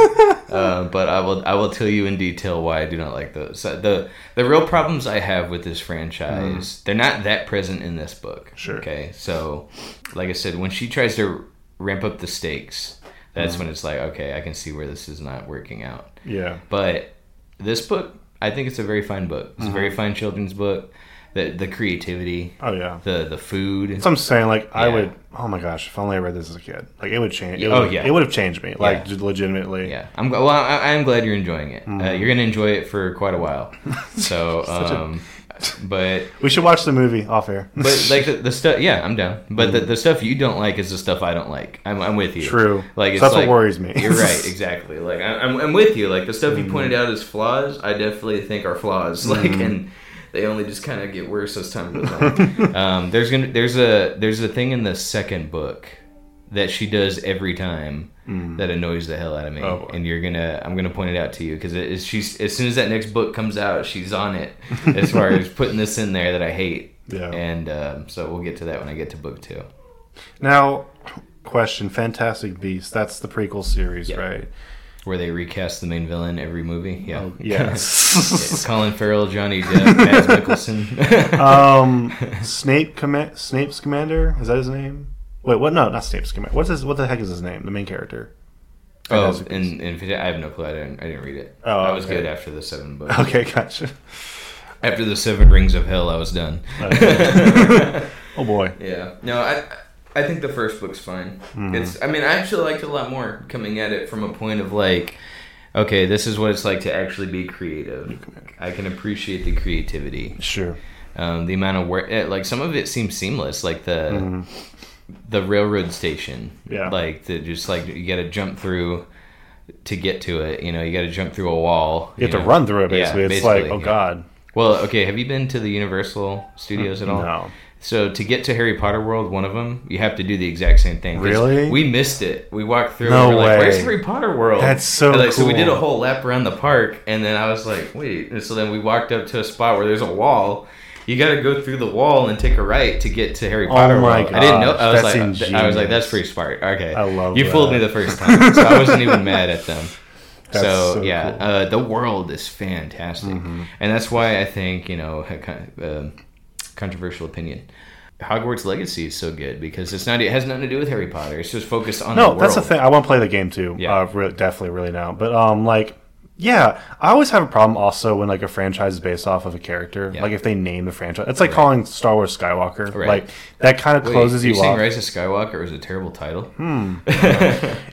uh, but I will. I will tell you in detail why I do not like those. So the The real problems I have with this franchise, mm. they're not that present in this book. Sure. Okay, so like I said, when she tries to ramp up the stakes, that's mm. when it's like, okay, I can see where this is not working out. yeah. But this book, I think it's a very fine book. It's a very uh-huh. fine children's book. The the creativity, Oh yeah. the the food. That's what I'm saying. Like I Yeah. would. Oh my gosh! If only I read this as a kid, like it would change. It Oh, would, yeah. It would have changed me. Like Yeah. legitimately. Yeah, I'm well. I, am glad you're enjoying it. Mm-hmm. Uh, you're gonna enjoy it for quite a while. So, Such a- um, but We should watch the movie off air. but like the, the stuff, yeah, I'm down. But the, the stuff you don't like is the stuff I don't like. I'm, I'm with you. True. Like So that's what worries me. You're right, exactly. Like I, I'm, I'm with you. Like the stuff you Mm-hmm. pointed out as flaws, I definitely think are flaws. Like and they only just kind of get worse as time goes on. um, there's gonna there's a there's a thing in the second book that she does every time that annoys the hell out of me, Mm. Oh, boy. and you're gonna I'm gonna point it out to you because it is she's as soon as that next book comes out, she's on it as far as putting this in there that I hate. Yeah. And um, so we'll get to that when I get to book two. Now, question: Fantastic Beasts. That's the prequel series, Yeah. right? Where they recast the main villain every movie. Yeah. Oh, Yes. Colin Farrell, Johnny Depp, Mads Mikkelsen. um, Snape, comm- Snape's commander. Is that his name? Wait, what? No, not Snape's commander. What's his? What the heck is his name? The main character. oh, Fantastic Beasts. and, and I have no clue. I didn't. I didn't read it. Oh, I was okay. good after the seven books. Okay, gotcha. After the seven rings of hell, I was done. Oh boy. Yeah. No, I I think the first book's fine. Mm-hmm. It's I mean, I actually liked it a lot more coming at it from a point of like okay, this is what it's like to actually be creative. I can appreciate the creativity. Sure. Um, the amount of work like some of it seems seamless like the the railroad station. Yeah. Like the just like you got to jump through to get to it, you know, you got to jump through a wall. You have to run through it. Yeah, Basically, it's like, oh yeah. god. Well, okay, have you been to the Universal Studios at all? No. So to get to Harry Potter World, one of them, you have to do the exact same thing. Really? We missed it. We walked through. No and we're like, Where's way. Harry Potter World? That's so like, So we did a whole lap around the park, and then I was like, wait. And so then we walked up to a spot where there's a wall. You got to go through the wall and take a right to get to Harry Oh Potter my World. I didn't know. I was like, I was like, that's pretty smart. Okay, I love you fooled me the first time, so I wasn't even mad at them. That's so, so yeah, cool. Mm-hmm. uh, the world is fantastic, and that's why I think you know, a kind of, um controversial opinion. Hogwarts Legacy is so good because it's not it has nothing to do with Harry Potter. It's just focused on No, the that's the thing. I want to play the game too. Yeah. Uh, re- definitely, really now. But um, like, yeah, I always have a problem also when like a franchise is based off of a character. Yeah. Like if they name the franchise, it's like calling Star Wars Skywalker. Right. Like that kind of Wait, closes you off. Rise of Skywalker was a terrible title. Hmm.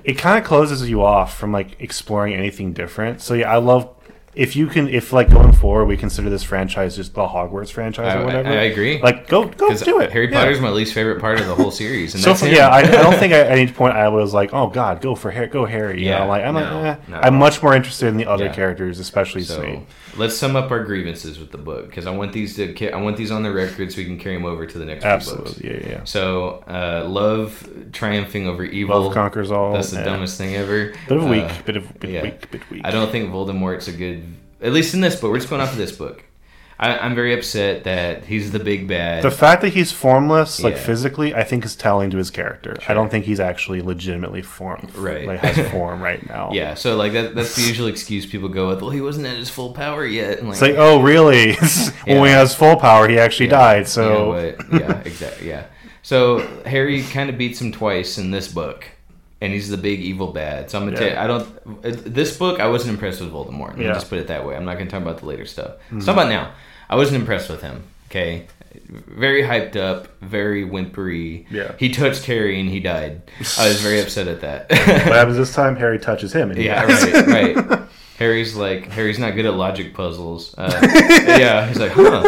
It kind of closes you off from like exploring anything different. So yeah, I love. If you can, if like going forward, we consider this franchise just the Hogwarts franchise I- or whatever. I- I agree. Like, go go do it. Harry Yeah. Potter's my least favorite part of the whole series, and So that's yeah, I, I don't think at any point I was like, "Oh God, go for Harry, go Harry." You Yeah, know, like I'm no, like, eh. no. I'm much more interested in the other Yeah. characters, especially So Snape. let's sum up our grievances with the book because I want these to I want these on the record so we can carry them over to the next. Absolutely, yeah, yeah. So uh, love triumphing over evil. Love conquers all. That's the yeah. dumbest thing ever. Bit of Uh, weak, bit of bit yeah. weak, bit weak. I don't think Voldemort's a good. At least in this book, we're just going off of this book. I, I'm very upset that he's the big bad. The fact that he's formless, like Yeah. physically, I think is telling to his character. I don't think he's actually legitimately formed, Right. Like has form right now. yeah, so like that, that's the usual excuse people go with. Well, he wasn't at his full power yet. And like, It's like, oh, really? when he has full power, he actually Yeah. died. You know So yeah, exactly. Yeah. So Harry kind of beats him twice in this book, and he's the big evil bad. So I'm gonna Yeah. tell. I don't. This book, I wasn't impressed with Voldemort. Let me Yeah. just put it that way. I'm not gonna talk about the later stuff. Mm-hmm. Talk about now. I wasn't impressed with him. Okay. Very hyped up, very whimpery. Yeah. He touched Harry and he died. I was very upset at that. what happens this time? Harry touches him, and he Yeah, dies. right, right. Harry's like Harry's not good at logic puzzles. Uh, yeah, he's like, huh?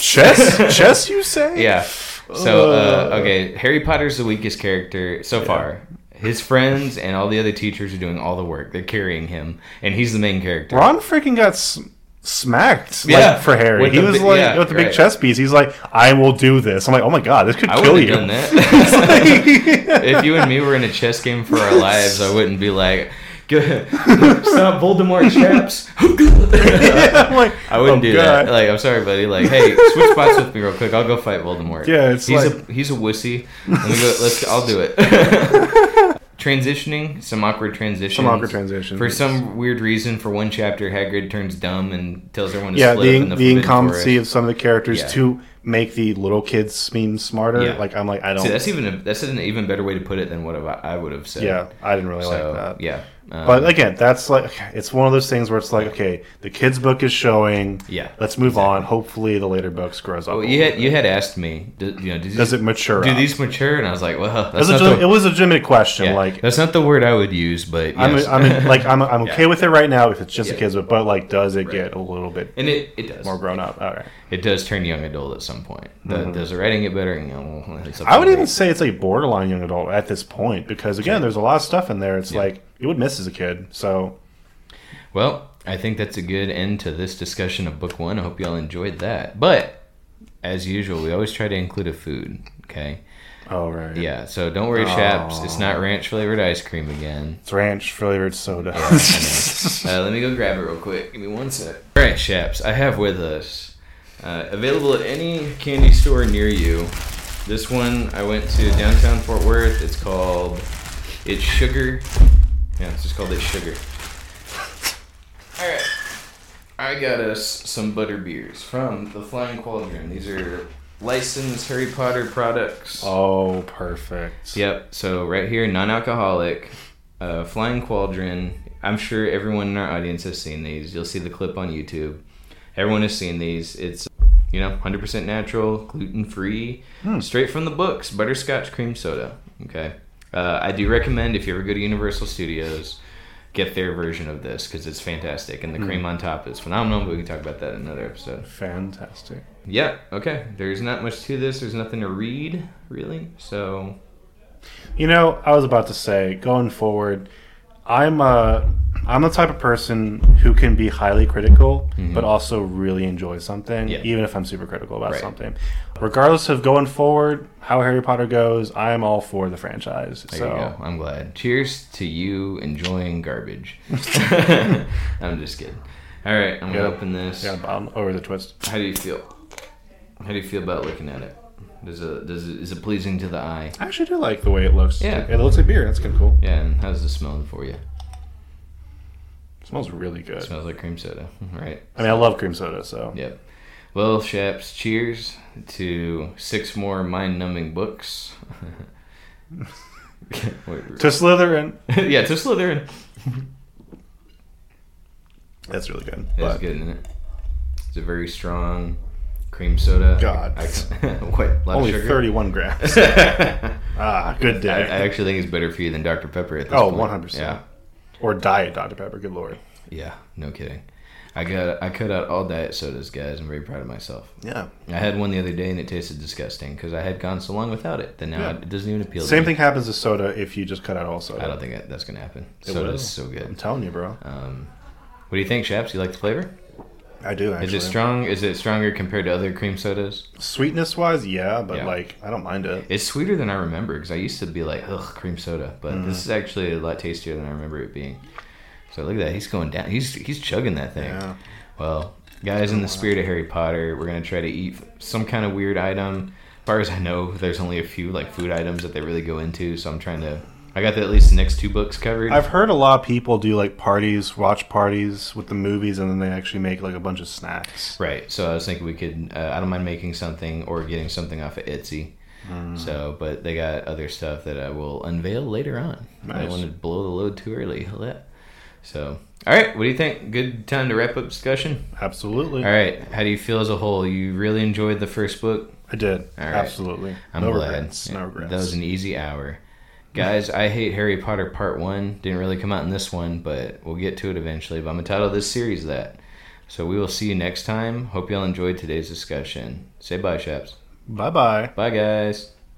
chess, chess, you say? Yeah. So uh, okay, Harry Potter's the weakest character so far. His friends and all the other teachers are doing all the work. They're carrying him, and he's the main character. Ron freaking got s- smacked like, Yeah. for Harry. With he the was like yeah, with the big right. chess piece. He's like, "I will do this." I'm like, "Oh my god, this could I kill you." done that. if you and me were in a chess game for our lives, I wouldn't be like, "Good, stop Voldemort traps." Like, I wouldn't "Oh, do God." that. Like, I'm sorry, buddy. Like, hey, switch spots with me real quick. I'll go fight Voldemort. Yeah, it's he's like- a he's a wussy. Let me go. Let's. I'll do it. Transitioning, some awkward transitions. Some awkward transitions. For some weird reason, for one chapter, Hagrid turns dumb and tells everyone to yeah, split the, in the, the incompetency Forest. of some of the characters Yeah. to make the little kids seem smarter. Yeah. Like I'm like I don't. See, that's even a, that's an even better way to put it than what I would have said. yeah, I didn't really So like that. yeah. Um, But again, that's like it's one of those things where it's like, okay, the kids' book is showing. Yeah, let's move on. Hopefully, the later books grows up. well, you had you had asked me, do, you know, do these, Does it mature? do up? these mature? And I was like, well, It that's was, a, not legit- the, it was a legitimate question. yeah, Like that's not the word I would use, but I'm. I'm like I'm, I'm okay Yeah. with it right now if it's just Yeah. a kids book, but like, does it Right. get a little bit and it it does more grown up? All right. It does turn young adult at some point. The, Does the writing get better? You know, well, it's up Mm-hmm. I would even say it's like borderline young adult at this point because again, there's a lot of stuff in there. It's like you would miss as a kid. So Well, I think that's a good end to this discussion of book one. I hope y'all enjoyed that. But as usual, we always try to include a food. Okay. oh right, Yeah. So don't worry, Shaps. It's not ranch flavored ice cream again. it's ranch flavored soda. Uh, let me go grab it real quick. Give me one sec. All right, Shaps. I have with us uh, available at any candy store near you. This one I went to downtown Fort Worth. It's called It's Sugar. Yeah, it's just called It's Sugar. All right. I got us some butter beers from the Flying Cauldron. These are licensed Harry Potter products. oh, perfect. Yep. So right here, non-alcoholic, uh, Flying Cauldron. I'm sure everyone in our audience has seen these. You'll see the clip on YouTube. Everyone has seen these. It's you know 100% natural, gluten free, straight from the books. Butterscotch cream soda. Okay. Uh, I do recommend if you ever go to Universal Studios, get their version of this because it's fantastic, and the cream on top is phenomenal. But we can talk about that in another episode. Fantastic. Yeah. Okay. There's not much to this. There's nothing to read really. So You know, I was about to say, going forward, I'm uh I'm the type of person who can be highly critical, but also really enjoy something, Mm-hmm. Yeah. even if I'm super critical about Right. something. Regardless of going forward, how Harry Potter goes, I am all for the franchise. There so you go. I'm glad. Cheers to you enjoying garbage. I'm just kidding. All right, I'm Yeah. gonna open this. yeah, bottom over the twist. How do you feel? How do you feel about looking at it? Does it does it is it pleasing to the eye? I actually do like the way it looks. Yeah. it looks like beer. That's kind of cool. Yeah, and how's it smelling for you? It smells really good. It smells like cream soda, right? I mean, I love cream soda, so Yep. Well, Shaps, cheers to six more mind-numbing books. Wait, To Slytherin. yeah, to Slytherin. That's really good. It's good, isn't it? It's a very strong cream soda. God. I, what? Lot only sugar? 31 grams. Ah, good day. I day. actually think it's better for you than Dr Pepper at this point. oh, point. 100%. Yeah, Or Diet Dr. Pepper. Good lord. yeah, no kidding. I got I cut out all diet sodas, guys. I'm very proud of myself. Yeah. I had one the other day and it tasted disgusting because I had gone so long without it that now Yeah. it doesn't even appeal. to Same me. thing happens to soda if you just cut out all soda. I don't think that, that's gonna happen. It Soda's will. so good. I'm telling you, bro. Um, what do you think, Shaps? You like the flavor? I do actually. Is it strong? Is it stronger compared to other cream sodas? Sweetness wise, yeah, but Yeah. like I don't mind it. It's sweeter than I remember because I used to be like, ugh, cream soda. But Mm. this is actually a lot tastier than I remember it being. So look at that. He's going down. He's he's chugging that thing. Yeah. Well, guys, in the spirit of Harry Potter, we're gonna try to eat some kind of weird item. As far as I know, there's only a few like food items that they really go into. So I'm trying to. I got the, at least the next two books covered. I've heard a lot of people do like parties, watch parties with the movies, and then they actually make like a bunch of snacks. Right. So I was thinking we could. Uh, I don't mind making something or getting something off of Etsy. Mm. So, but they got other stuff that I will unveil later on. I Nice. don't want to blow the load too early. So, all right. What do you think? Good time to wrap up discussion. Absolutely. All right. How do you feel as a whole? You really enjoyed the first book. I did. All right. Absolutely. I'm no glad. regrets. No regrets. That was an easy hour. Guys, I hate Harry Potter Part 1. Didn't really come out in this one, but we'll get to it eventually. But I'm going to title this series that. So we will see you next time. Hope y'all enjoyed today's discussion. Say bye, Shaps. Bye bye. Bye, guys.